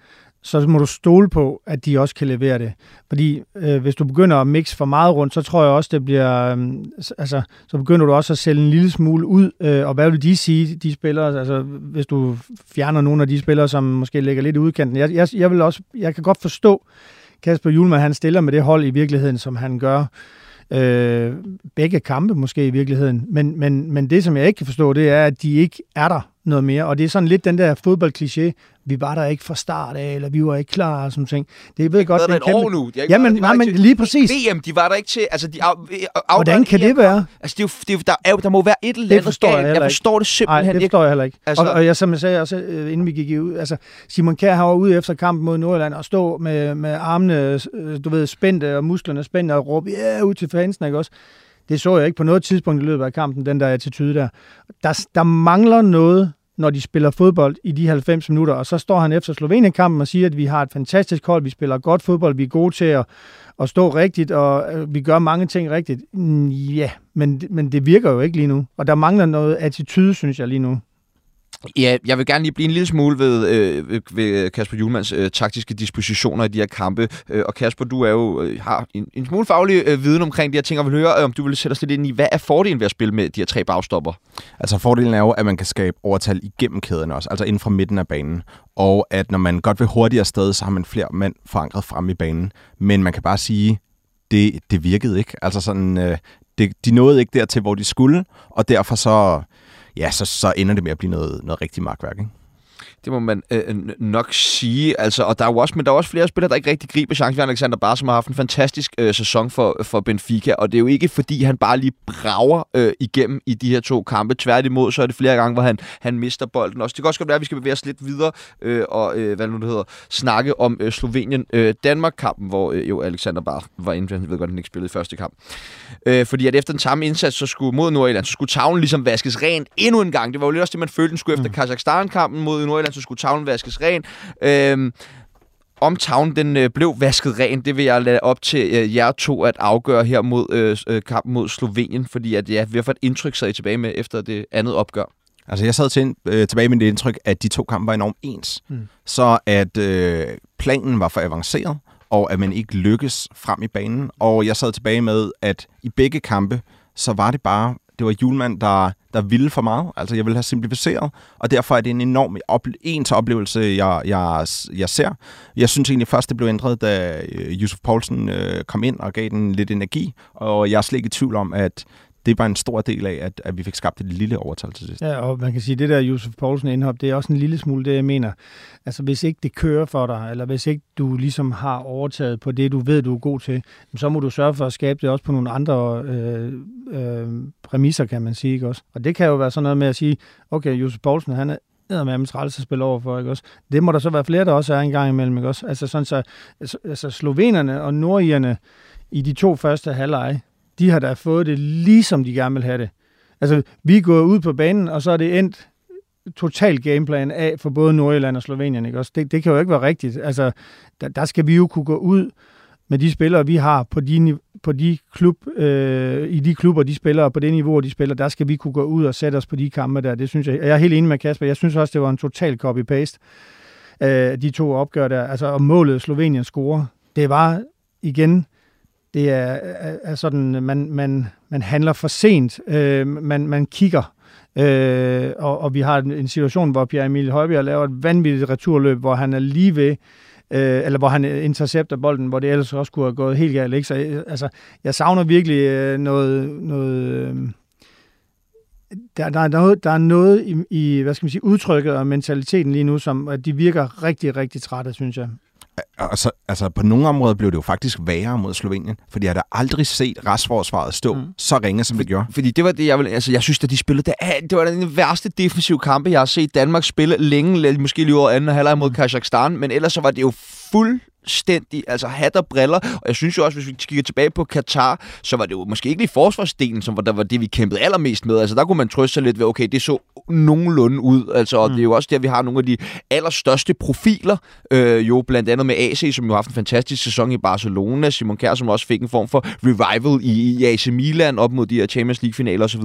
så må du stole på, at de også kan levere det. Fordi øh, hvis du begynder at mixe for meget rundt, så tror jeg også, det bliver... Øh, altså, så begynder du også at sælge en lille smule ud. Øh, og hvad vil de sige, de spillere? Altså, hvis du fjerner nogle af de spillere, som måske ligger lidt i udkanten. Jeg, jeg, jeg, vil også, jeg kan godt forstå, Kasper Julemand, han stiller med det hold i virkeligheden, som han gør. Øh, begge kampe måske i virkeligheden. Men, men, men det, som jeg ikke kan forstå, det er, at de ikke er der noget mere. Og det er sådan lidt den der fodboldkliché, vi var der ikke fra start af, eller vi var ikke klar og sådan ting. Det ved jeg godt. Det er et kæmpe... år nu. De ja, men, nej, men lige præcis. VM, de var der ikke til. Altså, de af, af, Hvordan kan det være? Altså, det er jo, det er, der, er, der må være et eller andet forstår jeg, jeg, forstår det simpelthen Nej, det forstår jeg heller ikke. Altså... Og, og jeg, som jeg sagde også, øh, inden vi gik ud, altså, Simon Kjær har ude efter kampen mod Nordjylland og stå med, med armene, øh, du ved, spændte og musklerne spændte og råbe, ja, yeah, ud til fansene, ikke også? Det så jeg ikke på noget tidspunkt i løbet af kampen, den der attitude der. Der, der mangler noget når de spiller fodbold i de 90 minutter, og så står han efter Slovenien-kampen og siger, at vi har et fantastisk hold, vi spiller godt fodbold, vi er gode til at, at stå rigtigt, og øh, vi gør mange ting rigtigt. Ja, men, men det virker jo ikke lige nu, og der mangler noget attitude, synes jeg lige nu. Ja, jeg vil gerne lige blive en lille smule ved, øh, ved Kasper Julmans øh, taktiske dispositioner i de her kampe. Øh, og Kasper, du er jo øh, har en, en smule faglig øh, viden omkring de her ting, og vil høre, øh, om du vil sætte os lidt ind i, hvad er fordelen ved at spille med de her tre bagstopper? Altså fordelen er jo, at man kan skabe overtal igennem kæden også, altså inden fra midten af banen. Og at når man godt vil hurtigere sted, så har man flere mænd forankret frem i banen. Men man kan bare sige, det, det virkede ikke. Altså sådan, øh, det, de nåede ikke dertil, hvor de skulle, og derfor så ja, så, så ender det med at blive noget, noget rigtig magtværk. Ikke? Det må man øh, nok sige. Altså, og der er jo også, men der er også flere spillere, der ikke rigtig griber chancen. Vi har Alexander Bar, som har haft en fantastisk øh, sæson for, for Benfica, og det er jo ikke, fordi han bare lige brager øh, igennem i de her to kampe. Tværtimod, så er det flere gange, hvor han, han mister bolden også. Det kan også godt være, at vi skal bevæge os lidt videre øh, og, øh, hvad nu det hedder, snakke om øh, Slovenien-Danmark-kampen, øh, hvor øh, jo Alexander Bar var inde, han ved godt, at han ikke spillede i første kamp. Øh, fordi at efter den samme indsats, så skulle mod Nordjylland, så skulle tavlen ligesom vaskes ren endnu en gang. Det var jo lidt også det, man følte, den skulle efter mm. Kazakhstan-kampen mod Nordjylland, så skulle tavlen vaskes ren. Øhm, om tavlen den øh, blev vasket ren, det vil jeg lade op til øh, jer to at afgøre her mod øh, øh kampen mod Slovenien, fordi at, ja, vi har fået et indtryk sad I tilbage med efter det andet opgør. Altså jeg sad til, øh, tilbage med det indtryk, at de to kampe var enormt ens. Mm. Så at øh, planen var for avanceret, og at man ikke lykkes frem i banen. Og jeg sad tilbage med, at i begge kampe, så var det bare det var Julemand, der, der ville for meget. Altså, jeg vil have simplificeret, og derfor er det en enorm ople- ens oplevelse, jeg, jeg, jeg ser. Jeg synes egentlig først, det blev ændret, da Josef Yusuf Poulsen øh, kom ind og gav den lidt energi, og jeg er slet ikke i tvivl om, at det var en stor del af, at, at vi fik skabt et lille overtal til sidst. Ja, og man kan sige, at det der Josef Poulsen indhop, det er også en lille smule det, jeg mener. Altså, hvis ikke det kører for dig, eller hvis ikke du ligesom har overtaget på det, du ved, du er god til, så må du sørge for at skabe det også på nogle andre øh, øh, præmisser, kan man sige. Ikke også? Og det kan jo være sådan noget med at sige, okay, Josef Poulsen, han er med træls at spille over for, ikke også? Det må der så være flere, der også er en gang imellem, ikke også? Altså sådan så, altså, altså slovenerne og nordierne i de to første halvleje, de har da fået det ligesom de gerne vil have det. Altså, vi er gået ud på banen, og så er det endt total gameplan af for både Nordjylland og Slovenien. Ikke? Også det, det kan jo ikke være rigtigt. Altså, der, der skal vi jo kunne gå ud med de spillere, vi har på de, på de klub, øh, i de klubber, de spiller, og på det niveau, de spiller, der skal vi kunne gå ud og sætte os på de kampe der. Det synes jeg, jeg er helt enig med Kasper. Jeg synes også, det var en total copy-paste, øh, de to opgør der. Altså, og målet Slovenien score, det var igen det er, er, er sådan, man, man, man handler for sent. Øh, man, man kigger. Øh, og, og vi har en situation, hvor Pierre Emil Højbjerg laver et vanvittigt returløb, hvor han er lige ved, øh, eller hvor han øh, intercepter bolden, hvor det ellers også kunne have gået helt galt. Ikke? Så øh, altså, jeg savner virkelig øh, noget... noget øh, der, der, er noget, der er noget i, i, hvad skal man sige, udtrykket og mentaliteten lige nu, som at de virker rigtig, rigtig trætte, synes jeg. Altså, altså på nogle områder blev det jo faktisk værre mod Slovenien, fordi jeg har aldrig set restforsvaret stå mm. så ringe, som det gjorde. Fordi det var det, jeg vil, altså jeg synes, at de spillede, det, det var den værste defensive kampe, jeg har set Danmark spille længe, måske lige over anden halvleg mod mm. Kazakhstan, men ellers så var det jo fuld fuldstændig altså hat og briller. Og jeg synes jo også, hvis vi kigger tilbage på Katar, så var det jo måske ikke lige forsvarsdelen, som var, der var det, vi kæmpede allermest med. Altså der kunne man trøste sig lidt ved, okay, det så nogenlunde ud. Altså, og mm. det er jo også der, vi har nogle af de allerstørste profiler. Øh, jo blandt andet med AC, som jo har haft en fantastisk sæson i Barcelona. Simon Kjær, som også fik en form for revival i, i AC Milan op mod de her Champions League-finaler osv.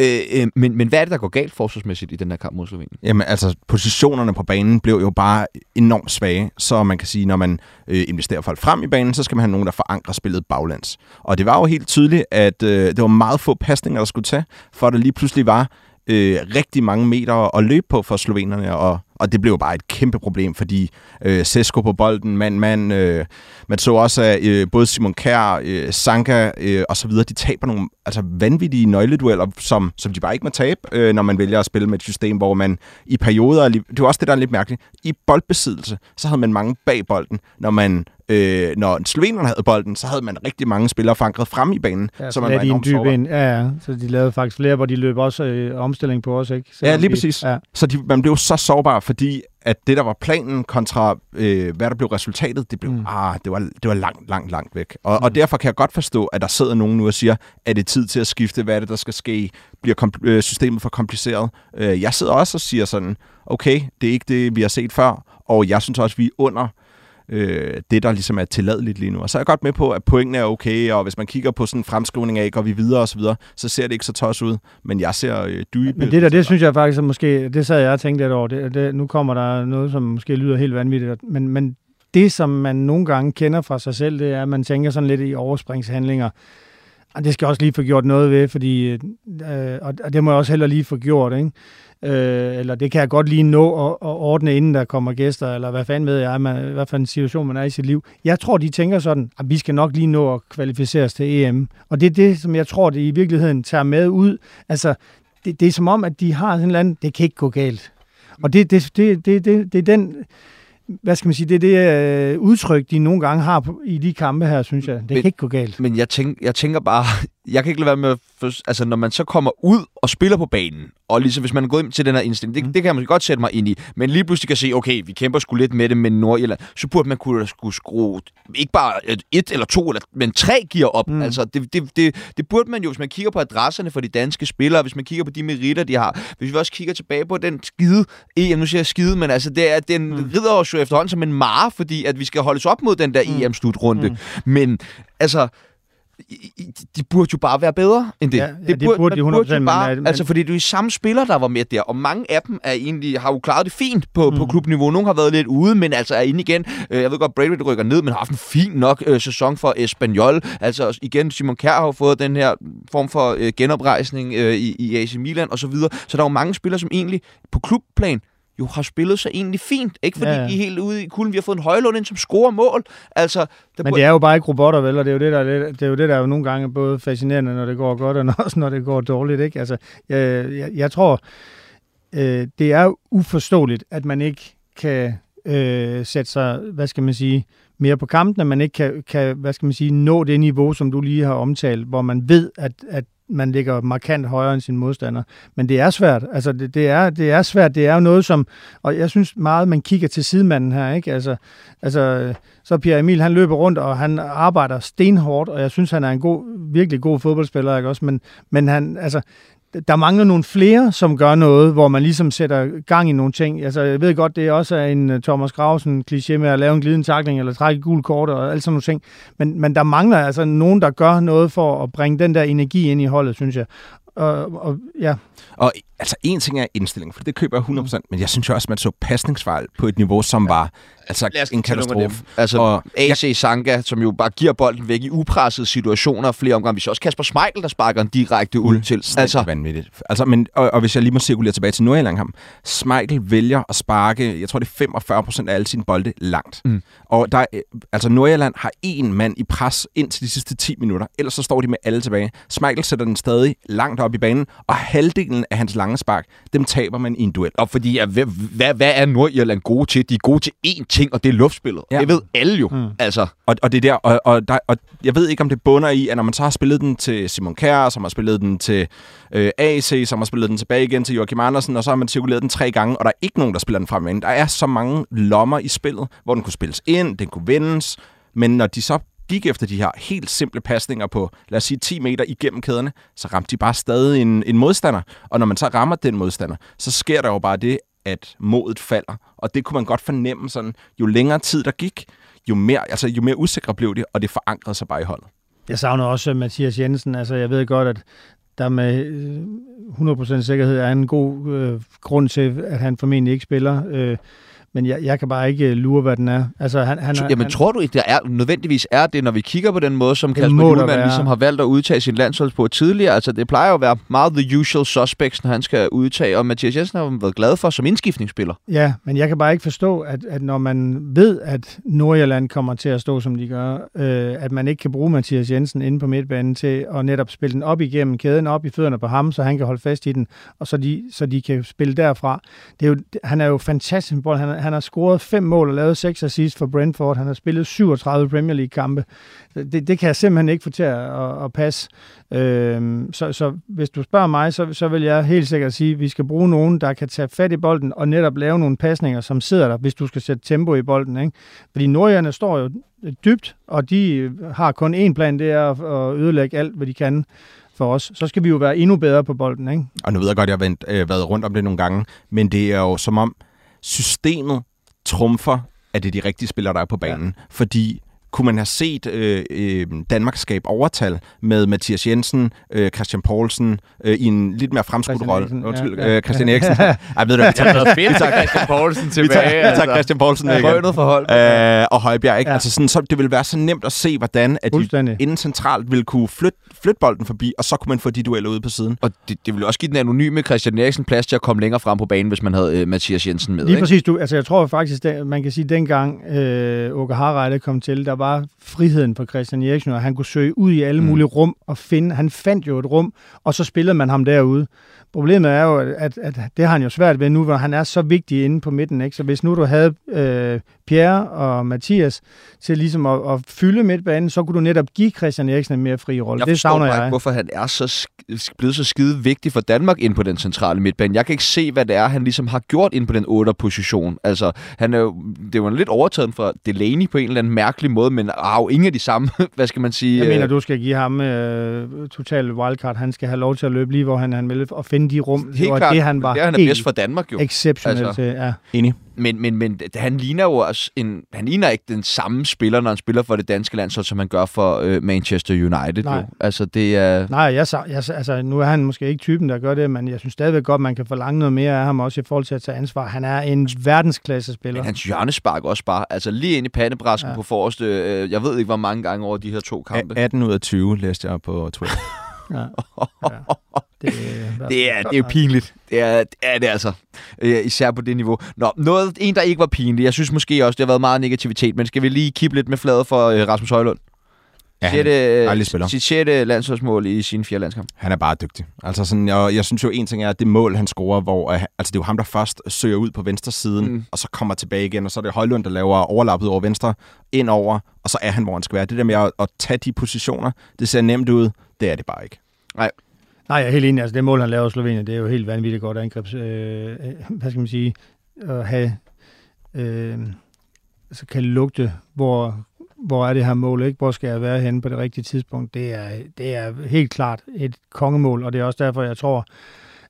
Øh, øh, men, men hvad er det, der går galt forsvarsmæssigt i den her kamp mod Slovenien? Jamen altså, positionerne på banen blev jo bare enormt svage. Så man kan sige, når man øh, investerer folk frem i banen, så skal man have nogen, der forankrer spillet baglands. Og det var jo helt tydeligt, at øh, det var meget få pasninger, der skulle tage, for at der lige pludselig var øh, rigtig mange meter at løbe på for slovenerne, og, og det blev bare et kæmpe problem, fordi øh, Sesko på bolden, man, man, øh, man så også, at øh, både Simon Kjær, øh, Sanka øh, og så videre, de taber nogle altså, vanvittige nøgledueller, som, som de bare ikke må tabe, øh, når man vælger at spille med et system, hvor man i perioder, det var også det, der er lidt mærkeligt, i boldbesiddelse, så havde man mange bag bolden, når man øh, når slovenerne havde bolden, så havde man rigtig mange spillere forankret frem i banen. Ja, så man var en dyb ind. Ja, ja, så de lavede faktisk flere, hvor de løb også øh, omstilling på os, ikke? Selvom ja, lige præcis. Ja. Så de, man blev så sårbar, fordi at det, der var planen kontra, øh, hvad der blev resultatet, det blev, mm. ah, det var, det var langt, langt, langt væk. Og, mm. og derfor kan jeg godt forstå, at der sidder nogen nu og siger, at det er tid til at skifte, hvad er det, der skal ske? Bliver øh, systemet for kompliceret? Øh, jeg sidder også og siger sådan, okay, det er ikke det, vi har set før, og jeg synes også, vi er under øh, det, der ligesom er tilladeligt lige nu. Og så er jeg godt med på, at pointene er okay, og hvis man kigger på sådan en fremskrivning af, går vi videre og så videre, så ser det ikke så tos ud. Men jeg ser øh, dybe... Men det der, det synes jeg faktisk, at måske, det sad jeg og tænkte lidt over, det, det, nu kommer der noget, som måske lyder helt vanvittigt, men, men det, som man nogle gange kender fra sig selv, det er, at man tænker sådan lidt i overspringshandlinger. Og det skal også lige få gjort noget ved, fordi, øh, og det må jeg også heller lige få gjort, ikke? Øh, eller det kan jeg godt lige nå at, at ordne, inden der kommer gæster, eller hvad fanden ved jeg, man, hvad for en situation man er i sit liv. Jeg tror, de tænker sådan, at vi skal nok lige nå at kvalificere os til EM. Og det er det, som jeg tror, det i virkeligheden tager med ud. Altså, det, det er som om, at de har sådan en eller anden, det kan ikke gå galt. Og det, det, det, det, det, det er den hvad skal man sige, det er det uh, udtryk, de nogle gange har på, i de kampe her, synes jeg. Det men, kan ikke gå galt. Men jeg, tænk, jeg tænker bare, jeg kan ikke lade være med, for, altså når man så kommer ud og spiller på banen, og ligesom hvis man er gået ind til den her indstilling, det, mm. det kan man godt sætte mig ind i, men lige pludselig kan se, okay, vi kæmper sgu lidt med det med Nordjylland, så burde man kunne skulle skrue ikke bare et, et eller to, eller, men tre gear op. Mm. Altså, det, det, det, det burde man jo, hvis man kigger på adresserne for de danske spillere, hvis man kigger på de meritter, de har, hvis vi også kigger tilbage på den skide, EM, nu siger jeg skide, men altså, det er, den mm. rider os jo efterhånden som en mare, fordi at vi skal holdes op mod den der mm. EM-slutrunde. Mm. Men altså, de burde jo bare være bedre end det. Ja, ja, det, burde, burde de 100%, burde jo bare, men, altså fordi det er de samme spillere, der var med der, og mange af dem er egentlig, har jo klaret det fint på, mm. på klubniveau. Nogle har været lidt ude, men altså er inde igen. Øh, jeg ved godt, Brady rykker ned, men har haft en fin nok øh, sæson for Espanyol. Altså igen, Simon Kjær har jo fået den her form for øh, genoprejsning øh, i, i AC Milan og så videre. Så der er jo mange spillere, som egentlig på klubplan jo har spillet sig egentlig fint. Ikke fordi ja, ja. de er helt ude i kulden. Vi har fået en højlund ind, som scorer mål. Altså, der Men det er jo bare ikke robotter, vel? Og det er jo det, der er, det er, jo det, der er jo nogle gange både fascinerende, når det går godt, og også når det går dårligt. Ikke? Altså, jeg, jeg, jeg tror, øh, det er uforståeligt, at man ikke kan øh, sætte sig, hvad skal man sige, mere på kampen, at man ikke kan, kan, hvad skal man sige, nå det niveau, som du lige har omtalt, hvor man ved, at, at man ligger markant højere end sin modstander. Men det er svært. Altså, det, det, er, det er svært. Det er jo noget, som... Og jeg synes meget, man kigger til sidemanden her, ikke? Altså, altså så Pierre Emil, han løber rundt, og han arbejder stenhårdt, og jeg synes, han er en god, virkelig god fodboldspiller, ikke også? Men, men han, altså, der mangler nogle flere, som gør noget, hvor man ligesom sætter gang i nogle ting. Altså, jeg ved godt, det er også en øh, Thomas Grausen kliché med at lave en glidende takling eller trække gul kort og alt sådan nogle ting. Men, men der mangler altså nogen, der gør noget for at bringe den der energi ind i holdet, synes jeg. Og, og ja. Og altså, en ting er indstilling, for det køber jeg 100%, men jeg synes også, at man så pasningsfejl på et niveau, som var altså, en katastrofe. Altså, og, AC ja. Sanka, som jo bare giver bolden væk i upressede situationer flere omgange. Vi ser også Kasper Schmeichel, der sparker en direkte ud til. Altså, vanvittigt. Altså, men, og, og, hvis jeg lige må cirkulere tilbage til Nordjylland ham. Schmeichel vælger at sparke, jeg tror det er 45% af alle sine bolde langt. Mm. Og der, altså Nordjylland har en mand i pres ind til de sidste 10 minutter, ellers så står de med alle tilbage. Schmeichel sætter den stadig langt op i banen, og halvdelen af hans lange spark, dem taber man i en duel. Og fordi, hvad, hvad, hvad er Nordjylland gode til? De er gode til én ting, og det er luftspillet. Ja. Det ved alle jo. Mm. Altså. Og, og det der, og, og, der, og jeg ved ikke, om det bunder i, at når man så har spillet den til Simon Kjær, som har spillet den til øh, AC, som har spillet den tilbage igen til Joachim Andersen, og så har man cirkuleret den tre gange, og der er ikke nogen, der spiller den frem Der er så mange lommer i spillet, hvor den kunne spilles ind, den kunne vendes, men når de så gik efter de her helt simple pasninger på, lad os sige, 10 meter igennem kæderne, så ramte de bare stadig en, en modstander. Og når man så rammer den modstander, så sker der jo bare det, at modet falder. Og det kunne man godt fornemme sådan, jo længere tid der gik, jo mere, altså, jo mere usikre blev det, og det forankrede sig bare i holdet. Jeg savner også øh, Mathias Jensen. Altså, jeg ved godt, at der med øh, 100% sikkerhed er en god øh, grund til, at han formentlig ikke spiller. Øh, men jeg, jeg kan bare ikke øh, lure, hvad den er. Altså, han, han, Jamen, han, tror du ikke, det er, nødvendigvis er det, når vi kigger på den måde, som Kasper Juhlmann ligesom har valgt at udtage sin landshold på tidligere? Altså, det plejer jo at være meget the usual suspects, når han skal udtage, og Mathias Jensen har været glad for som indskiftningsspiller. Ja, men jeg kan bare ikke forstå, at, at når man ved, at Nordjylland kommer til at stå, som de gør, øh, at man ikke kan bruge Mathias Jensen inde på midtbanen til at netop spille den op igennem kæden, op i fødderne på ham, så han kan holde fast i den, og så de, så de kan spille derfra. Det er jo, han er jo fantastisk bold. Han, han har scoret fem mål og lavet seks assists for Brentford. Han har spillet 37 Premier League-kampe. Det, det kan jeg simpelthen ikke få til at, at, at passe. Øhm, så, så hvis du spørger mig, så, så vil jeg helt sikkert sige, at vi skal bruge nogen, der kan tage fat i bolden og netop lave nogle pasninger, som sidder der, hvis du skal sætte tempo i bolden. Ikke? Fordi nordjerne står jo dybt, og de har kun én plan, det er at ødelægge alt, hvad de kan for os. Så skal vi jo være endnu bedre på bolden. Ikke? Og nu ved jeg godt, at jeg har vendt, øh, været rundt om det nogle gange, men det er jo som om systemet trumfer at det er de rigtige spillere, der er på banen. Ja. Fordi kunne man have set øh, øh, Danmark skabe overtal med Mathias Jensen, øh, Christian Poulsen øh, i en lidt mere fremskudt rolle. Undskyld, ja, ja. Øh, Christian Eriksen. Ej, ved du, vi tager, det fedt, vi tager Christian Poulsen tilbage. Vi tager, vi tager altså. Christian Poulsen igen. Røgnet for hold. Øh, og Højbjerg. Ikke? Ja. Altså sådan, så det ville være så nemt at se, hvordan at de inden centralt ville kunne flytte, flytte bolden forbi, og så kunne man få de dueller ude på siden. Og det, det ville også give den anonyme Christian Eriksen plads til at komme længere frem på banen, hvis man havde øh, Mathias Jensen med. Lige ikke? præcis. Du, altså, jeg tror faktisk, at man kan sige, at dengang øh, Åke Harreide kom til, der var friheden for Christian Eriksen, og han kunne søge ud i alle mm. mulige rum og finde. Han fandt jo et rum, og så spillede man ham derude. Problemet er jo, at, at det har han jo svært ved nu, hvor han er så vigtig inde på midten. Ikke? Så hvis nu du havde øh, Pierre og Mathias til ligesom at, at fylde midtbanen, så kunne du netop give Christian Eriksen en mere fri rolle. Jeg det savner jeg. Ikke, hvorfor han er så blevet så skide vigtig for Danmark ind på den centrale midtbane. Jeg kan ikke se, hvad det er, han ligesom har gjort ind på den 8. position. Altså, han er jo, det var lidt overtaget fra Delaney på en eller anden mærkelig måde, men har jo ingen af de samme, hvad skal man sige? Jeg mener, øh, du skal give ham øh, total wildcard. Han skal have lov til at løbe lige, hvor han, han vil, og finde de rum. Helt og klart. det, han var det er han er bedst for Danmark jo. Exceptionelt altså. ja. Enig. Men, men, men han ligner jo også en, han ligner ikke den samme spiller, når han spiller for det danske landshold, som han gør for øh, Manchester United. Nej. Jo. Altså, det er... Nej, jeg, jeg, altså, nu er han måske ikke typen, der gør det, men jeg synes stadigvæk godt, man kan forlange noget mere af ham, også i forhold til at tage ansvar. Han er en verdensklasse spiller. Men hans hjørnespark også bare, altså lige ind i pandebræsken ja. på forreste, øh, jeg ved ikke, hvor mange gange over de her to kampe. 18 ud af 20 læste jeg på Twitter. ja. ja. Det, det, er, det er jo pinligt. Det er, det er det altså. Især på det niveau. Nå, noget, en, der ikke var pinlig. Jeg synes måske også, det har været meget negativitet, men skal vi lige kippe lidt med fladet for uh, Rasmus Højlund? Ja, sjette, han spiller. Sit sjette landsholdsmål i sin fire landskamp. Han er bare dygtig. Altså sådan, jeg, jeg synes jo, en ting er, at det mål, han scorer, hvor altså, det er jo ham, der først søger ud på venstre siden, mm. og så kommer tilbage igen, og så er det Højlund, der laver overlappet over venstre, ind over, og så er han, hvor han skal være. Det der med at, at tage de positioner, det ser nemt ud, det er det bare ikke. Nej, Nej, jeg er helt enig. Altså, det mål, han laver i Slovenien, det er jo helt vanvittigt godt angrebs... Øh, hvad skal man sige? At have... Øh, altså kan lugte, hvor, hvor er det her mål, ikke? Hvor skal jeg være henne på det rigtige tidspunkt? Det er, det er helt klart et kongemål, og det er også derfor, jeg tror,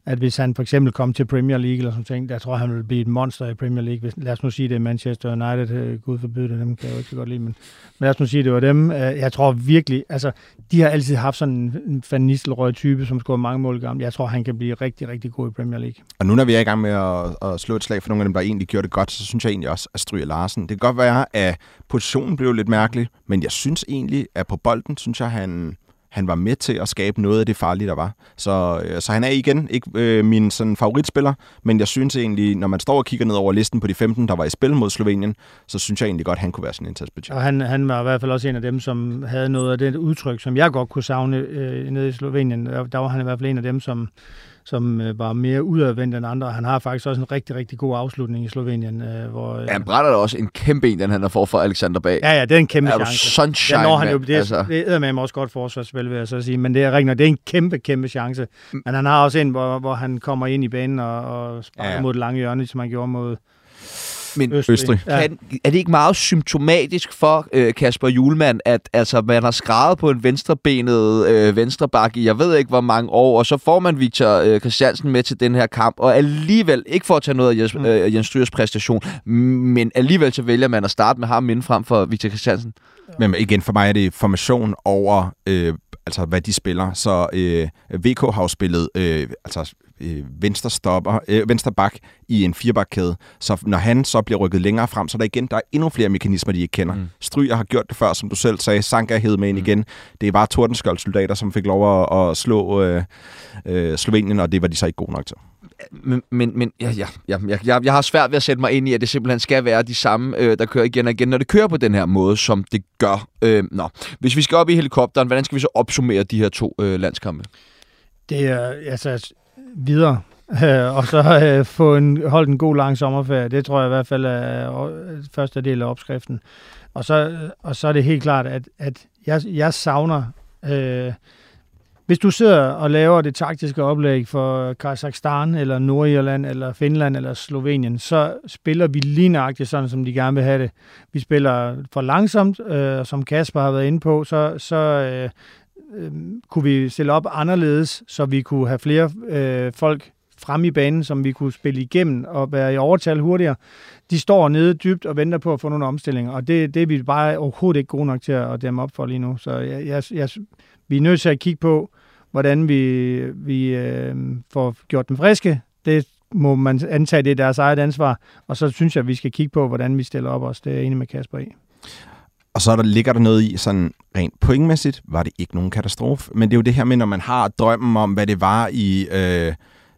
at hvis han for eksempel kom til Premier League eller sådan ting, der tror jeg, han ville blive et monster i Premier League. Hvis, lad os nu sige, det er Manchester United, øh, gud forbyde det, dem kan jeg jo ikke så godt lide, men, men lad os nu sige, det var dem. Øh, jeg tror virkelig, altså, de har altid haft sådan en Van Nistelrooy type, som scorer mange mål gammel. Jeg tror, han kan blive rigtig, rigtig god i Premier League. Og nu når vi er i gang med at, at slå et slag for nogle af dem, der egentlig gjorde det godt, så synes jeg egentlig også, at Stryger Larsen. Det kan godt være, at positionen blev lidt mærkelig, men jeg synes egentlig, at på bolden, synes jeg, han han var med til at skabe noget af det farlige, der var. Så, øh, så han er igen ikke øh, min sådan, favoritspiller, men jeg synes egentlig, når man står og kigger ned over listen på de 15, der var i spil mod Slovenien, så synes jeg egentlig godt, at han kunne være sådan en indsatsbudget. Og han, han var i hvert fald også en af dem, som havde noget af det udtryk, som jeg godt kunne savne øh, nede i Slovenien. Der var han i hvert fald en af dem, som som øh, var mere udadvendt end andre. Han har faktisk også en rigtig, rigtig god afslutning i Slovenien. Øh, hvor, øh, ja, han brænder da også en kæmpe en, den han har fået for Alexander Bag. Ja, ja, det er en kæmpe er chance. sunshine, ja, når han jo, det, altså. det er med også godt forsvarsspil, vil jeg så sige. Men det er rigtigt, det er en kæmpe, kæmpe chance. Men han har også en, hvor, hvor han kommer ind i banen og, og sparker ja. mod det lange hjørne, som han gjorde mod men Østrig. Østrig. Ja. Kan, er det ikke meget symptomatisk for øh, Kasper Julemand, at altså, man har skrevet på en venstrebenet øh, venstreback i jeg ved ikke hvor mange år, og så får man Victor øh, Christiansen med til den her kamp, og alligevel, ikke for at tage noget af Jens, mm. øh, Jens Stryers præstation, men alligevel så vælger man at starte med ham inden frem for Victor Christiansen. Men igen, for mig er det formation over, øh, altså hvad de spiller. Så øh, VK har jo spillet øh, altså øh, venstre stopper, øh, venstre bak i en firebakkæde. Så når han så bliver rykket længere frem, så er der igen der er endnu flere mekanismer, de ikke kender. Mm. Stryger har gjort det før, som du selv sagde. Sanka er med ind mm. igen. Det er bare Tordenskjold soldater, som fik lov at, at slå øh, øh, Slovenien, og det var de så ikke gode nok til. Men, men, men ja, ja, ja, jeg, jeg har svært ved at sætte mig ind i, at det simpelthen skal være de samme, øh, der kører igen og igen, når det kører på den her måde, som det gør. Øh, nå. Hvis vi skal op i helikopteren, hvordan skal vi så opsummere de her to øh, landskampe? Det er, altså, videre. Øh, og så øh, få en, holdt en god lang sommerferie. Det tror jeg i hvert fald er øh, første del af opskriften. Og så, øh, og så er det helt klart, at, at jeg, jeg savner... Øh, hvis du sidder og laver det taktiske oplæg for Kazakhstan, eller Nordirland, eller Finland, eller Slovenien, så spiller vi lige nøjagtigt sådan, som de gerne vil have det. Vi spiller for langsomt, øh, som Kasper har været inde på, så, så øh, øh, kunne vi stille op anderledes, så vi kunne have flere øh, folk frem i banen, som vi kunne spille igennem og være i overtal hurtigere. De står nede dybt og venter på at få nogle omstillinger, og det, det er vi bare overhovedet ikke gode nok til at dæmme op for lige nu. Så jeg, jeg, jeg, vi er nødt til at kigge på, hvordan vi, vi øh, får gjort dem friske. Det må man antage, det er deres eget ansvar. Og så synes jeg, at vi skal kigge på, hvordan vi stiller op os. Det er jeg enig med Kasper i. Og så der, ligger der noget i, sådan rent pointmæssigt, var det ikke nogen katastrofe. Men det er jo det her med, når man har drømmen om, hvad det var i øh,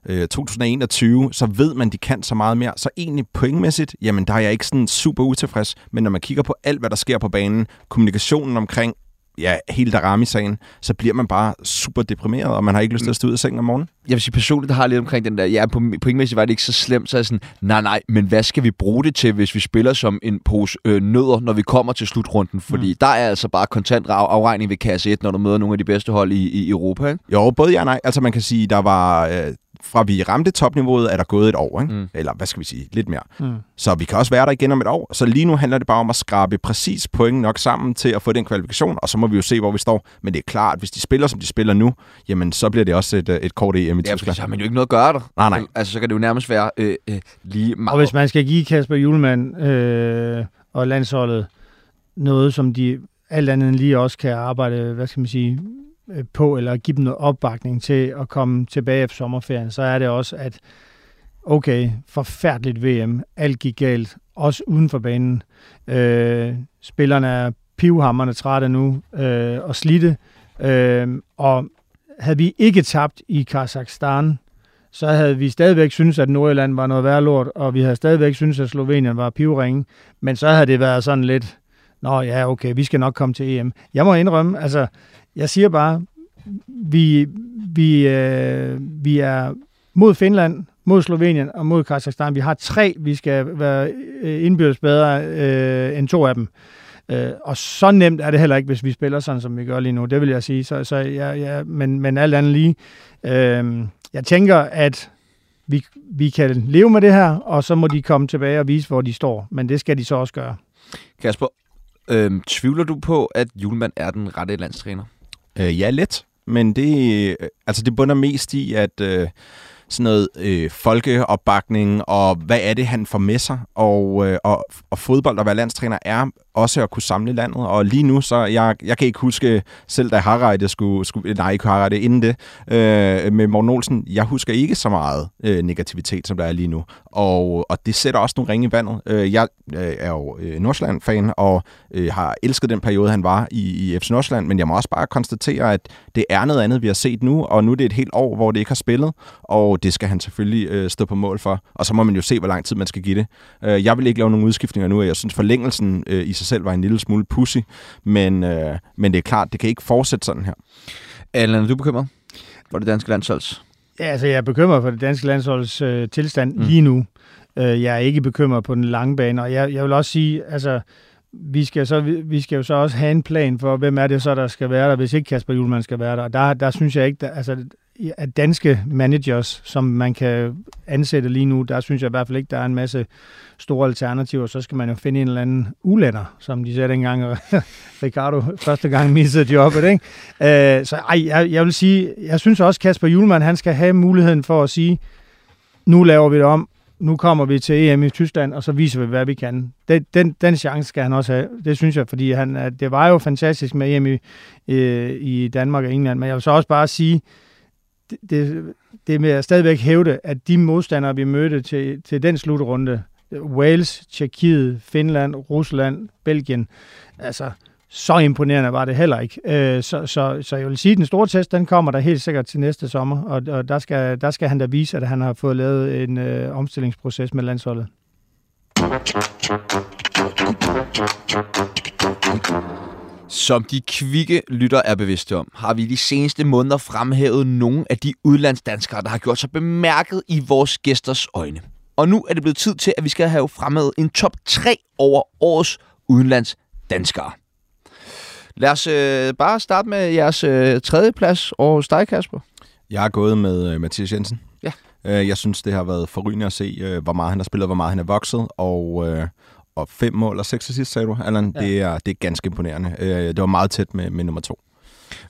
øh, 2021, så ved man, de kan så meget mere. Så egentlig pointmæssigt, jamen der er jeg ikke sådan super utilfreds. Men når man kigger på alt, hvad der sker på banen, kommunikationen omkring ja, hele Darami-sagen, så bliver man bare super deprimeret, og man har ikke lyst til at stå ud af sengen om morgenen. Jeg vil sige personligt, der har lidt omkring den der, ja, på pointmæssigt var det ikke så slemt, så er jeg sådan, nej, nej, men hvad skal vi bruge det til, hvis vi spiller som en pose øh, nødder, når vi kommer til slutrunden? Fordi mm. der er altså bare kontant afregning ved kasse 1, når du møder nogle af de bedste hold i, i Europa, ikke? Jo, både ja og nej. Altså man kan sige, der var... Øh, fra vi ramte topniveauet, er der gået et år, ikke? Mm. eller hvad skal vi sige, lidt mere. Mm. Så vi kan også være der igen om et år. Så lige nu handler det bare om at skrabe præcis point nok sammen til at få den kvalifikation, og så må vi jo se, hvor vi står. Men det er klart, at hvis de spiller, som de spiller nu, jamen så bliver det også et, et kort EM i Tyskland. Ja, så har man jo ikke noget at gøre der. Nej, nej. Altså, så kan det jo nærmest være øh, øh, lige meget. Og hvis man skal give Kasper Julemand øh, og landsholdet noget, som de alt andet end lige også kan arbejde, hvad skal man sige, Øh, Øh, på, eller give dem noget opbakning til at komme tilbage efter sommerferien, så er det også, at okay, forfærdeligt VM, alt gik galt, også uden for banen. Øh, spillerne er pivhammerne trætte nu øh, og slidte, øh, og havde vi ikke tabt i Kazakhstan, så havde vi stadigvæk synes at Nordjylland var noget værre lort, og vi havde stadigvæk synes at Slovenien var pivringen, men så havde det været sådan lidt, nå ja, okay, vi skal nok komme til EM. Jeg må indrømme, altså, jeg siger bare, vi, vi, øh, vi er mod Finland, mod Slovenien og mod Kazakhstan. Vi har tre, vi skal være øh, indbyrdes bedre øh, end to af dem. Øh, og så nemt er det heller ikke, hvis vi spiller sådan, som vi gør lige nu. Det vil jeg sige. Så, så ja, ja, men, men alt andet lige. Øh, jeg tænker, at vi, vi kan leve med det her, og så må de komme tilbage og vise, hvor de står. Men det skal de så også gøre. Kasper, øh, tvivler du på, at Julemand er den rette landstræner? Øh, ja, lidt. Men det, øh, altså det bunder mest i, at øh, sådan noget øh, folkeopbakning, og hvad er det, han får med sig? Og, øh, og, og fodbold og være landstræner er også at kunne samle landet. Og lige nu, så jeg, jeg kan ikke huske, selv da Harreide skulle, skulle nej, ikke Harreide, inden det, øh, med Morten Olsen, jeg husker ikke så meget øh, negativitet, som der er lige nu. Og, og det sætter også nogle ringe i vandet. Øh, jeg øh, er jo øh, Nordsjælland-fan, og øh, har elsket den periode, han var i, i FC Nordsjælland, men jeg må også bare konstatere, at det er noget andet, vi har set nu, og nu er det et helt år, hvor det ikke har spillet, og det skal han selvfølgelig øh, stå på mål for. Og så må man jo se, hvor lang tid man skal give det. Øh, jeg vil ikke lave nogen udskiftninger nu, og jeg synes forlængelsen øh, i sig selv var en lille smule pussy, men, øh, men det er klart, det kan ikke fortsætte sådan her. Allan, er du bekymret for det danske landsholds? Ja, altså jeg er bekymret for det danske landsholds øh, tilstand mm. lige nu. Øh, jeg er ikke bekymret på den lange bane, og jeg, jeg vil også sige, altså vi skal, så, vi skal jo så også have en plan for, hvem er det så, der skal være der, hvis ikke Kasper Julemand skal være der. Og der, der synes jeg ikke, der, altså af danske managers, som man kan ansætte lige nu, der synes jeg i hvert fald ikke, der er en masse store alternativer. Så skal man jo finde en eller anden ulænder, som de sagde dengang, og Ricardo første gang missede jobbet. Ikke? Øh, så ej, jeg, jeg vil sige, jeg synes også, Kasper Julemand, han skal have muligheden for at sige, nu laver vi det om, nu kommer vi til EM i Tyskland, og så viser vi, hvad vi kan. Den, den, den chance skal han også have. Det synes jeg, fordi han, det var jo fantastisk med EM i, øh, i Danmark og England, men jeg vil så også bare sige, det, det, det med at stadigvæk hævde, at de modstandere, vi mødte til, til den slutrunde, Wales, Tjekkiet, Finland, Rusland, Belgien, altså så imponerende var det heller ikke. Øh, så, så, så jeg vil sige, at den store test, den kommer der helt sikkert til næste sommer, og, og der, skal, der skal han da vise, at han har fået lavet en øh, omstillingsproces med landsholdet. Som de kvikke lytter er bevidste om, har vi de seneste måneder fremhævet nogle af de udlandsdanskere, der har gjort sig bemærket i vores gæsters øjne. Og nu er det blevet tid til, at vi skal have fremhævet en top 3 over årets udlandsdanskere. Lad os øh, bare starte med jeres øh, tredje plads og hos dig, Kasper. Jeg er gået med øh, Mathias Jensen. Ja. Øh, jeg synes, det har været forrygende at se, øh, hvor meget han har spillet, hvor meget han er vokset, og, øh, og fem mål og seks assist, sagde du, Allan. Ja. Det, er, det er ganske imponerende. Øh, det var meget tæt med, med nummer to.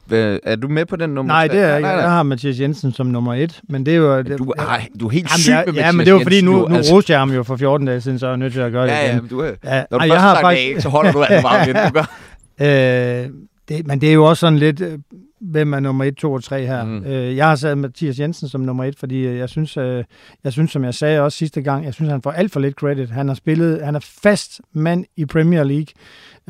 Hvad, er du med på den nummer Nej, det er ikke. Jeg har Mathias Jensen som nummer et, men det er jo... Det, Du, ej, du er helt Jamen, syg jeg- med Ja, Mathias men det var fordi, Jensen, nu, nu Altså, roste jeg ham jo for 14 dage siden, så er jeg nødt til at gøre det Ja, ja, igen. men du. Ja, Når du ej, først jeg har faktisk, A, så holder du altså bare ved, du gør. Øh, det, men det er jo også sådan lidt, øh, hvem er nummer 1, 2 og 3 her. Mm. Øh, jeg har sat Mathias Jensen som nummer 1, fordi øh, jeg synes, øh, jeg synes, som jeg sagde også sidste gang, jeg synes, han får alt for lidt credit. Han har spillet, han er fast mand i Premier League,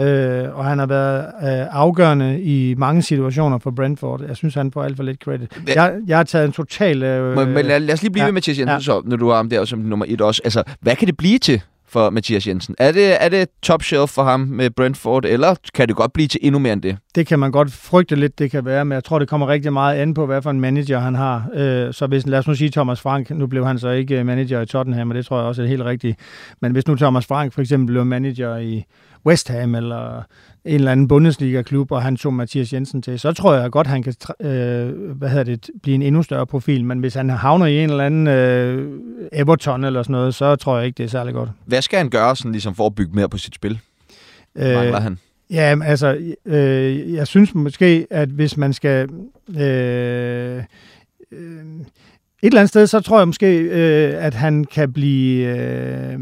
øh, og han har været øh, afgørende i mange situationer for Brentford. Jeg synes, han får alt for lidt credit. Jeg, jeg har taget en total... Øh, Men, men lad, lad os lige blive ja, ved Mathias Jensen, ja. så, når du har ham der som nummer et også. Altså, hvad kan det blive til for Mathias Jensen? Er det, er det top shelf for ham med Brentford, eller kan det godt blive til endnu mere end det? Det kan man godt frygte lidt, det kan være, men jeg tror, det kommer rigtig meget an på, hvad for en manager han har. Øh, så hvis, lad os nu sige Thomas Frank, nu blev han så ikke øh, manager i Tottenham, og det tror jeg også er helt rigtigt. Men hvis nu Thomas Frank for eksempel blev manager i West Ham, eller en eller anden Bundesliga-klub, og han tog Mathias Jensen til, så tror jeg godt, han kan øh, hvad hedder det, blive en endnu større profil. Men hvis han havner i en eller anden øh, Everton eller sådan noget, så tror jeg ikke, det er særlig godt. Hvad skal han gøre sådan, ligesom for at bygge mere på sit spil? Mangler han? Ja, altså, øh, jeg synes måske, at hvis man skal... Øh, øh, et eller andet sted, så tror jeg måske, øh, at han kan blive øh,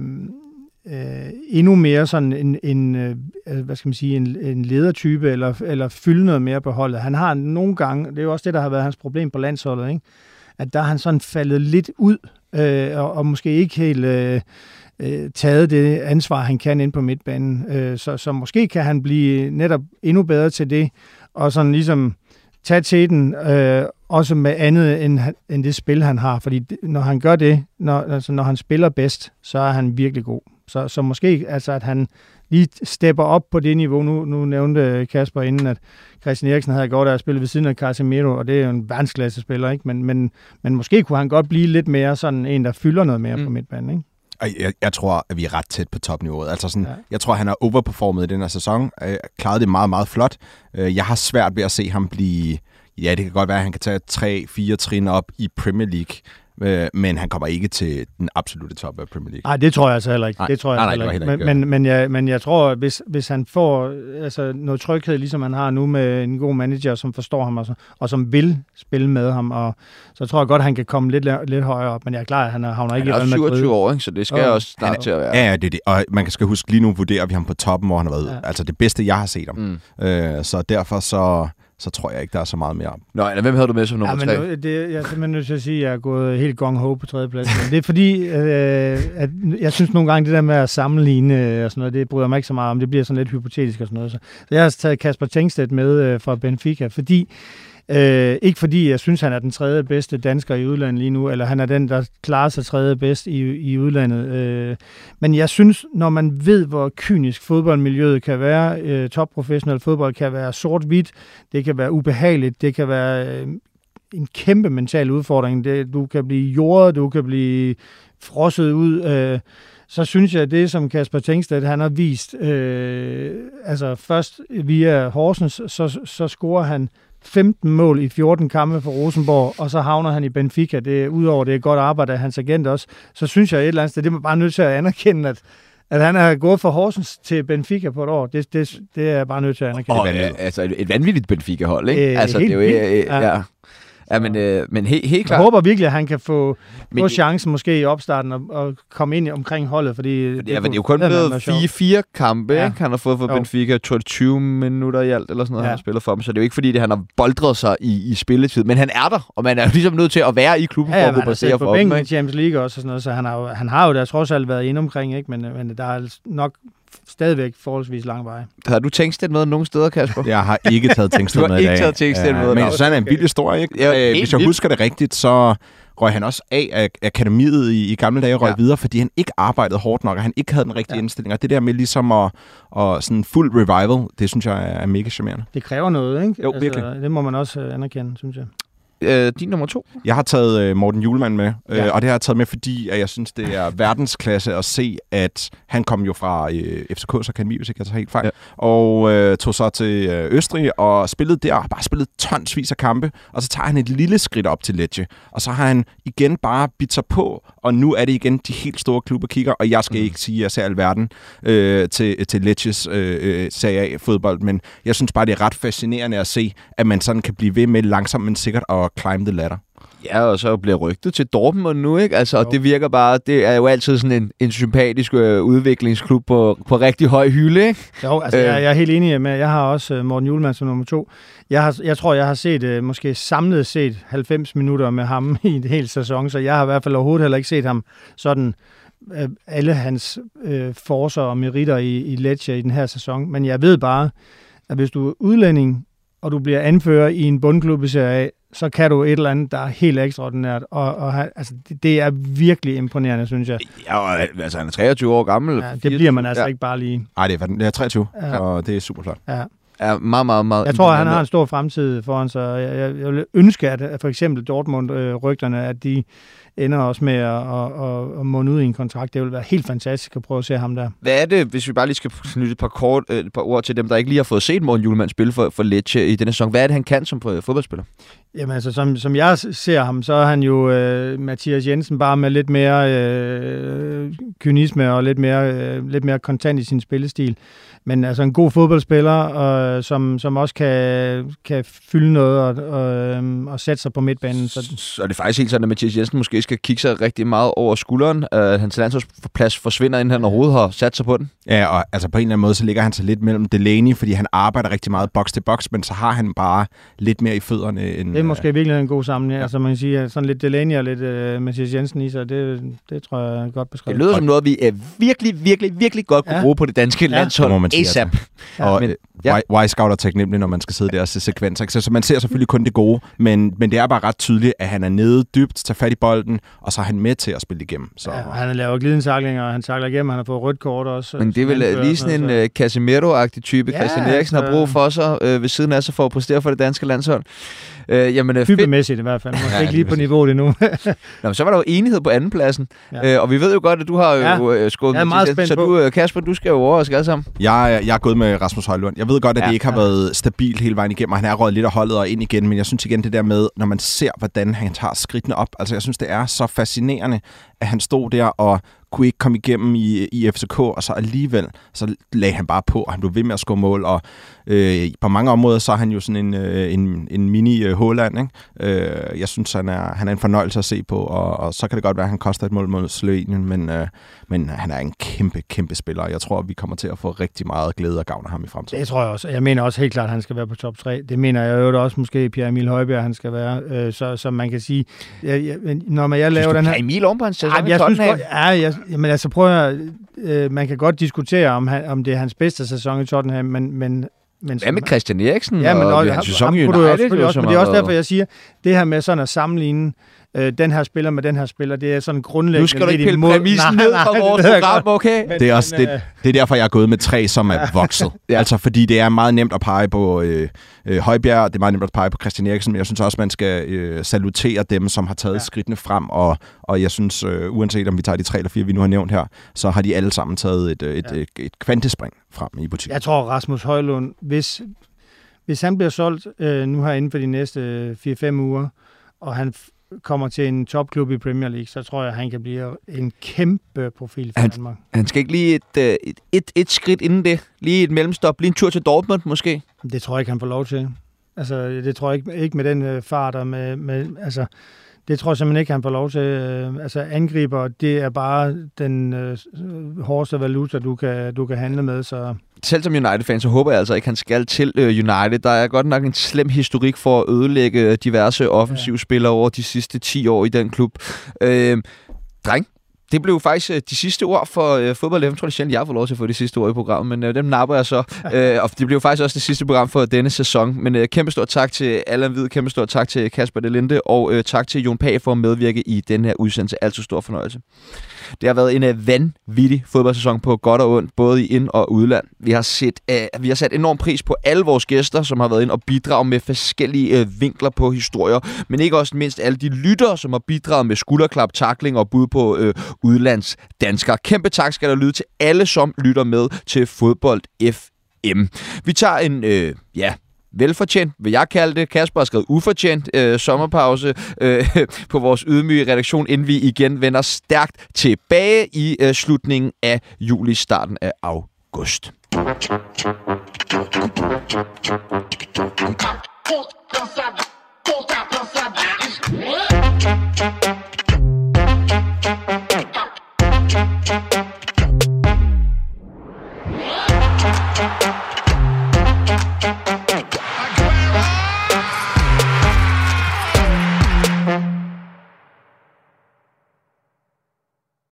øh, endnu mere sådan en, en øh, øh, hvad skal man sige, en, en ledertype, eller, eller fylde noget mere på holdet. Han har nogle gange, det er jo også det, der har været hans problem på landsholdet, ikke? at der har han sådan faldet lidt ud, øh, og, og måske ikke helt... Øh, øh, taget det ansvar, han kan ind på midtbanen. Øh, så, så måske kan han blive netop endnu bedre til det, og sådan ligesom tage til den, øh, også med andet end, end det spil, han har. Fordi det, når han gør det, når, altså når han spiller bedst, så er han virkelig god. Så, så måske altså, at han lige stepper op på det niveau. Nu, nu nævnte Kasper inden, at Christian Eriksen havde godt af at spille ved siden af Casemiro, og det er jo en verdensklasse spiller, ikke? Men, men, men måske kunne han godt blive lidt mere sådan en, der fylder noget mere Mm. på midtbanen, ikke? Og jeg, jeg tror, at vi er ret tæt på topniveauet. Altså sådan, ja. Ja. Jeg tror, han har overperformet i den her sæson. Øh, klaret det meget, meget flot. Øh, jeg har svært ved at se ham blive... Ja, det kan godt være, at han kan tage tre, fire trin op i Premier League. Øh, men han kommer ikke til den absolute top af Premier League. Nej, det tror jeg altså heller ikke. Nej, det tror jeg nej, nej, heller det ikke. heller Men, ikke, men, men, jeg, men jeg tror, hvis, hvis han får altså, noget tryghed, ligesom han har nu med en god manager, som forstår ham og, så, og som vil spille med ham, og, så tror jeg godt, han kan komme lidt, lidt højere op. Men jeg er klar, at han havner Han ikke er i Real også Madrid. 27 år, ikke? så det skal Jo. også snart Han er- til at være. Ja, ja, det er det. Og man skal huske, lige nu vurderer vi ham på toppen, hvor han har været. Ja. Altså det bedste, jeg har set ham. Mm. Øh, så derfor så, så tror jeg ikke, der er så meget mere. Nå, eller hvem havde du med som nummer Ja, men tre? nu, det, jeg er simpelthen nødt til at sige, at jeg er gået helt gong ho på tredje plads. Men det er fordi, øh, at jeg synes nogle gange, det der med at sammenligne øh, og sådan noget, det bryder mig ikke så meget om. Det bliver sådan lidt hypotetisk og sådan noget. Så, så jeg har taget Kasper Tengstedt med øh, fra Benfica, fordi Øh, ikke fordi jeg synes, han er den tredje bedste dansker i udlandet lige nu, eller han er den, der klarer sig tredje bedst i, i udlandet. Øh, men jeg synes, når man ved, hvor kynisk fodboldmiljøet kan være, øh, topprofessionel fodbold kan være sort-hvidt, det kan være ubehageligt, det kan være øh, en kæmpe mental udfordring. Det, du kan blive jordet, du kan blive frosset ud. Øh, så synes jeg, at det, som Kasper Tengstedt han har vist, øh, altså først via Horsens, så, så scorer han 15 mål i 14 kampe for Rosenborg, og så havner han i Benfica. Det er udover det er godt arbejde af hans agent også. Så synes jeg et eller andet sted, det er man bare nødt til at anerkende, at, at han er gået fra Horsens til Benfica på et år. Det, det, det er jeg bare nødt til at anerkende. Og, øh, altså et, et vanvittigt Benfica-hold, ikke? Øh, altså, det er jo, øh, vildt. ja. ja. Ja, men, øh, men he, helt Jeg klart. håber virkelig, at han kan få, Men- få chancen måske i opstarten og, og komme ind omkring holdet, fordi... Ja, men det er jo kun blevet fire, fire kampe, ja. Ja. ikke? Han har fået for Jo. Benfica. Jeg tror, det er 20 minutter i alt, eller sådan noget, ja. Ja. han har spillet for dem. Så det er jo ikke, fordi det, han har boldret sig i, i spilletid. Men han er der, og man er jo ligesom nødt til at være i klubben Ja, for ja, at kunne basere for dem. Ikke? Champions League også og sådan noget, så han har jo, han har jo da trods alt været inde omkring, ikke? Men, men der er nok stadigvæk forholdsvis lang vej. Har du tænkt det noget nogen steder, Kasper? Jeg har ikke taget Du har med i ikke dag. taget Tengsted med. Men Nå, jeg synes, han er en vild historie, ikke? Ja, Øh, Hvis jeg vildt. husker det rigtigt, så røg han også af af akademiet i, i gamle dage og røg Ja. ja. videre, fordi han ikke arbejdede hårdt nok, og han ikke havde den rigtige Ja. ja. indstilling. Og det der med ligesom at, at sådan fuld revival, det synes jeg er mega charmerende. Det kræver noget, ikke? Altså, Jo, virkelig. Det må man også øh, anerkende, synes jeg. Øh, din nummer to? Jeg har taget øh, Morten Julemand med, øh, Ja. og det har jeg taget med, fordi at jeg synes, det er verdensklasse at se, at han kom jo fra øh, FCK's akademi, hvis ikke jeg tager helt fejl, Ja. og øh, tog så til øh, Østrig og spillede der, og bare spillet tonsvis af kampe, og så tager han et lille skridt op til Lecce, og så har han igen bare bidt sig på, og nu er det igen de helt store klubber kigger, og jeg skal mm. ikke sige, at jeg ser alverden øh, til, til Lecces øh, øh, Serie A-fodbold, men jeg synes bare, det er ret fascinerende at se, at man sådan kan blive ved med langsomt, men sikkert at climb the ladder. Ja, og så bliver rygtet til Dortmund nu, ikke? Altså, og det virker bare, det er jo altid sådan en, en sympatisk øh, udviklingsklub på, på rigtig høj hylde, ikke? Jo, altså, Øh. jeg, jeg er helt enig med, jeg har også øh, Morten Julemand som nummer to. Jeg, har, jeg tror, jeg har set, øh, måske samlet set 90 minutter med ham i en hel sæson, så jeg har i hvert fald overhovedet heller ikke set ham sådan øh, alle hans øh, forser og meritter i, i Lecce i den her sæson. Men jeg ved bare, at hvis du er udlænding, og du bliver anfører i en bundklub i Serie A, så kan du et eller andet, der er helt ekstraordinært. Og, og altså, det, det er virkelig imponerende, synes jeg. Ja, og, altså, han er 23 år gammel. Ja, det bliver man altså ja. ikke bare lige. Nej, det er, det er 23, Ja. og det er super flot. Ja. er meget, meget, meget Jeg tror, han har en stor fremtid foran sig. Jeg, jeg, jeg vil ønske, at, for eksempel Dortmund-rygterne, at de ender også med at, at, at, at munde ud i en kontrakt. Det vil være helt fantastisk at prøve at se ham der. Hvad er det, hvis vi bare lige skal knytte et par, kort, øh, et par ord til dem, der ikke lige har fået set Morten Julemand spille for, for Lecce i denne sæson? Hvad er det, han kan som øh, fodboldspiller? Jamen altså, som, som jeg ser ham, så er han jo øh, Mathias Jensen bare med lidt mere øh, kynisme og lidt mere, øh, lidt mere kontant i sin spillestil. Men altså en god fodboldspiller, øh, som, som også kan, kan fylde noget og, og, øh, og sætte sig på midtbanen. Så, Så er det faktisk helt sådan, at Mathias Jensen måske skal kigge sig rigtig meget over skulderen. Uh, hans landsholdsplads forsvinder, inden han overhovedet har sat sig på den. Ja, og altså på en eller anden måde, så ligger han sig lidt mellem Delaney, fordi han arbejder rigtig meget box til box, men så har han bare lidt mere i fødderne end... Det er måske øh, virkelig en god sammenhæng. Ja. Altså man kan sige, at sådan lidt Delaney og lidt uh, Mathias Jensen i sig, det, det tror jeg er godt Det beskrevet. lyder som noget, vi uh, virkelig, virkelig, virkelig godt kunne Ja. bruge på det danske Ja. landshold. Det må man sige, ASAP. Ja, og men- men, ja. ja. Y-Scout er taknemmelig, når man skal sidde der og se sekvenser. Så, så man ser selvfølgelig kun det gode, men, men det er bare ret tydeligt, at han er nede dybt, tager fat i bolden, og så er han med til at spille igennem. Så, Ja, han laver glidensaklinger, og han takler igennem, han har fået rødt kort også. Men det er vel øh, lige sådan en så- uh, Casemiro-agtig type, Ja, Christian Eriksen har altså- brug for sig uh, ved siden af sig for at præstere for det danske landshold. Uh, jamen, uh, fedt. Typemæssigt i hvert fald. Måske Ja, ja, ikke lige på niveauet endnu. Nå, men så var der jo enighed på andenpladsen. Ja. Ja. Uh, og vi ved jo godt, at du har Ja. jo uh, skåret Jeg er Mathias meget Så på. du, Kasper, du skal jo overraske alle sammen. Jeg, jeg er gået med Rasmus Højlund. Jeg ved godt, at Ja, det ikke har ja. været stabilt hele vejen igennem, og han er røget lidt af holdet og ind igen, men jeg synes igen det der med, når man ser, hvordan han tager skridtene op, altså jeg synes, det er så fascinerende, at han stod der og kunne ikke komme igennem i, i FCK, og så alligevel, så lagde han bare på, og han blev ved med at score mål, og øh, på mange områder, så er han jo sådan en, øh, en, en mini øh, Håland, ikke? Øh, jeg synes, han er, han er en fornøjelse at se på, og, og så kan det godt være, at han koster et mål mod Slovenien, men, øh, men han er en kæmpe, kæmpe spiller, og jeg tror, at vi kommer til at få rigtig meget glæde og gavn af ham i fremtiden. Det tror jeg også. Jeg mener også helt klart, at han skal være på top 3. Det mener jeg jo også måske Pierre Emil Højbjerg, han skal være. Øh, så, så man kan sige, jeg, jeg, men når man, jeg laver den her... Emil oven på hans sæson Ej, i jeg synes godt, ja, jeg, jamen, altså prøv at, høre, øh, man kan godt diskutere, om, han, om det er hans bedste sæson i Tottenham, men, men, men Hvad med Christian Eriksen Ja, men og også, hans sæson i United? det er også derfor, jeg siger, det her med sådan at sammenligne øh, den her spiller med den her spiller, det er sådan grundlæggende Nu skal du ikke pille imod- præmissen ned fra det vores program, okay? Men- Det er, også, men, det, øh, det er derfor, jeg er gået med tre, som er vokset. Altså, fordi det er meget nemt at pege på øh, øh, Højbjerg, det er meget nemt at pege på Christian Eriksen, men jeg synes også, man skal øh, salutere dem, som har taget Ja. skridtene frem, og, og jeg synes, øh, uanset om vi tager de tre eller fire, vi nu har nævnt her, så har de alle sammen taget et, øh, et, Ja. et, et kvantespring frem i butikken. Jeg tror, Rasmus Højlund, hvis, hvis han bliver solgt øh, nu her inden for de næste øh, 4-5 uger, og han kommer til en topklub i Premier League, så tror jeg, at han kan blive en kæmpe profil for Han- Danmark. Han skal ikke lige et, øh, et, et, et skridt inden det. Lige et mellemstop. Lige en tur til Dortmund måske. Det tror jeg ikke, han får lov til. Altså, det tror jeg ikke, ikke med den øh, fart og med, med, altså, det tror jeg simpelthen ikke, han får lov til. Øh, altså, angriber, det er bare den øh, hårdeste valuta, du kan, du kan handle med, så Selv som United-fan, så håber jeg altså ikke, han skal til øh, United. Der er godt nok en slem historik for at ødelægge øh, diverse offensivspillere over de sidste 10 år i den klub. Øh, dreng, det blev faktisk øh, de sidste ord for øh, fodbold. Jeg tror, det sjældent, jeg fået lov til at få de sidste ord i programmet, men øh, dem napper jeg så. øh, og det blev faktisk også det sidste program for denne sæson. Men øh, kæmpe stort tak til Allan Hvid, kæmpe stort tak til Kasper Delinde, og øh, tak til Jon Pag for at medvirke i den her udsendelse. Altså stor fornøjelse. Det har været en uh, vanvittig fodboldsæson på godt og ondt, både i ind- og udland. Vi har, set, uh, vi har sat enorm pris på alle vores gæster, som har været ind og bidraget med forskellige uh, vinkler på historier, men ikke også mindst alle de lyttere, som har bidraget med skulderklap, takling og bud på uh, udlandsdanskere. Kæmpe tak skal der lyde til alle, som lytter med til Fodbold FM. Vi tager en, øh, ja, velfortjent, vil jeg kalde det. Kasper har skrevet ufortjent øh, sommerpause øh, på vores ydmyge redaktion, inden vi igen vender stærkt tilbage i øh, slutningen af juli, starten af august. Cool,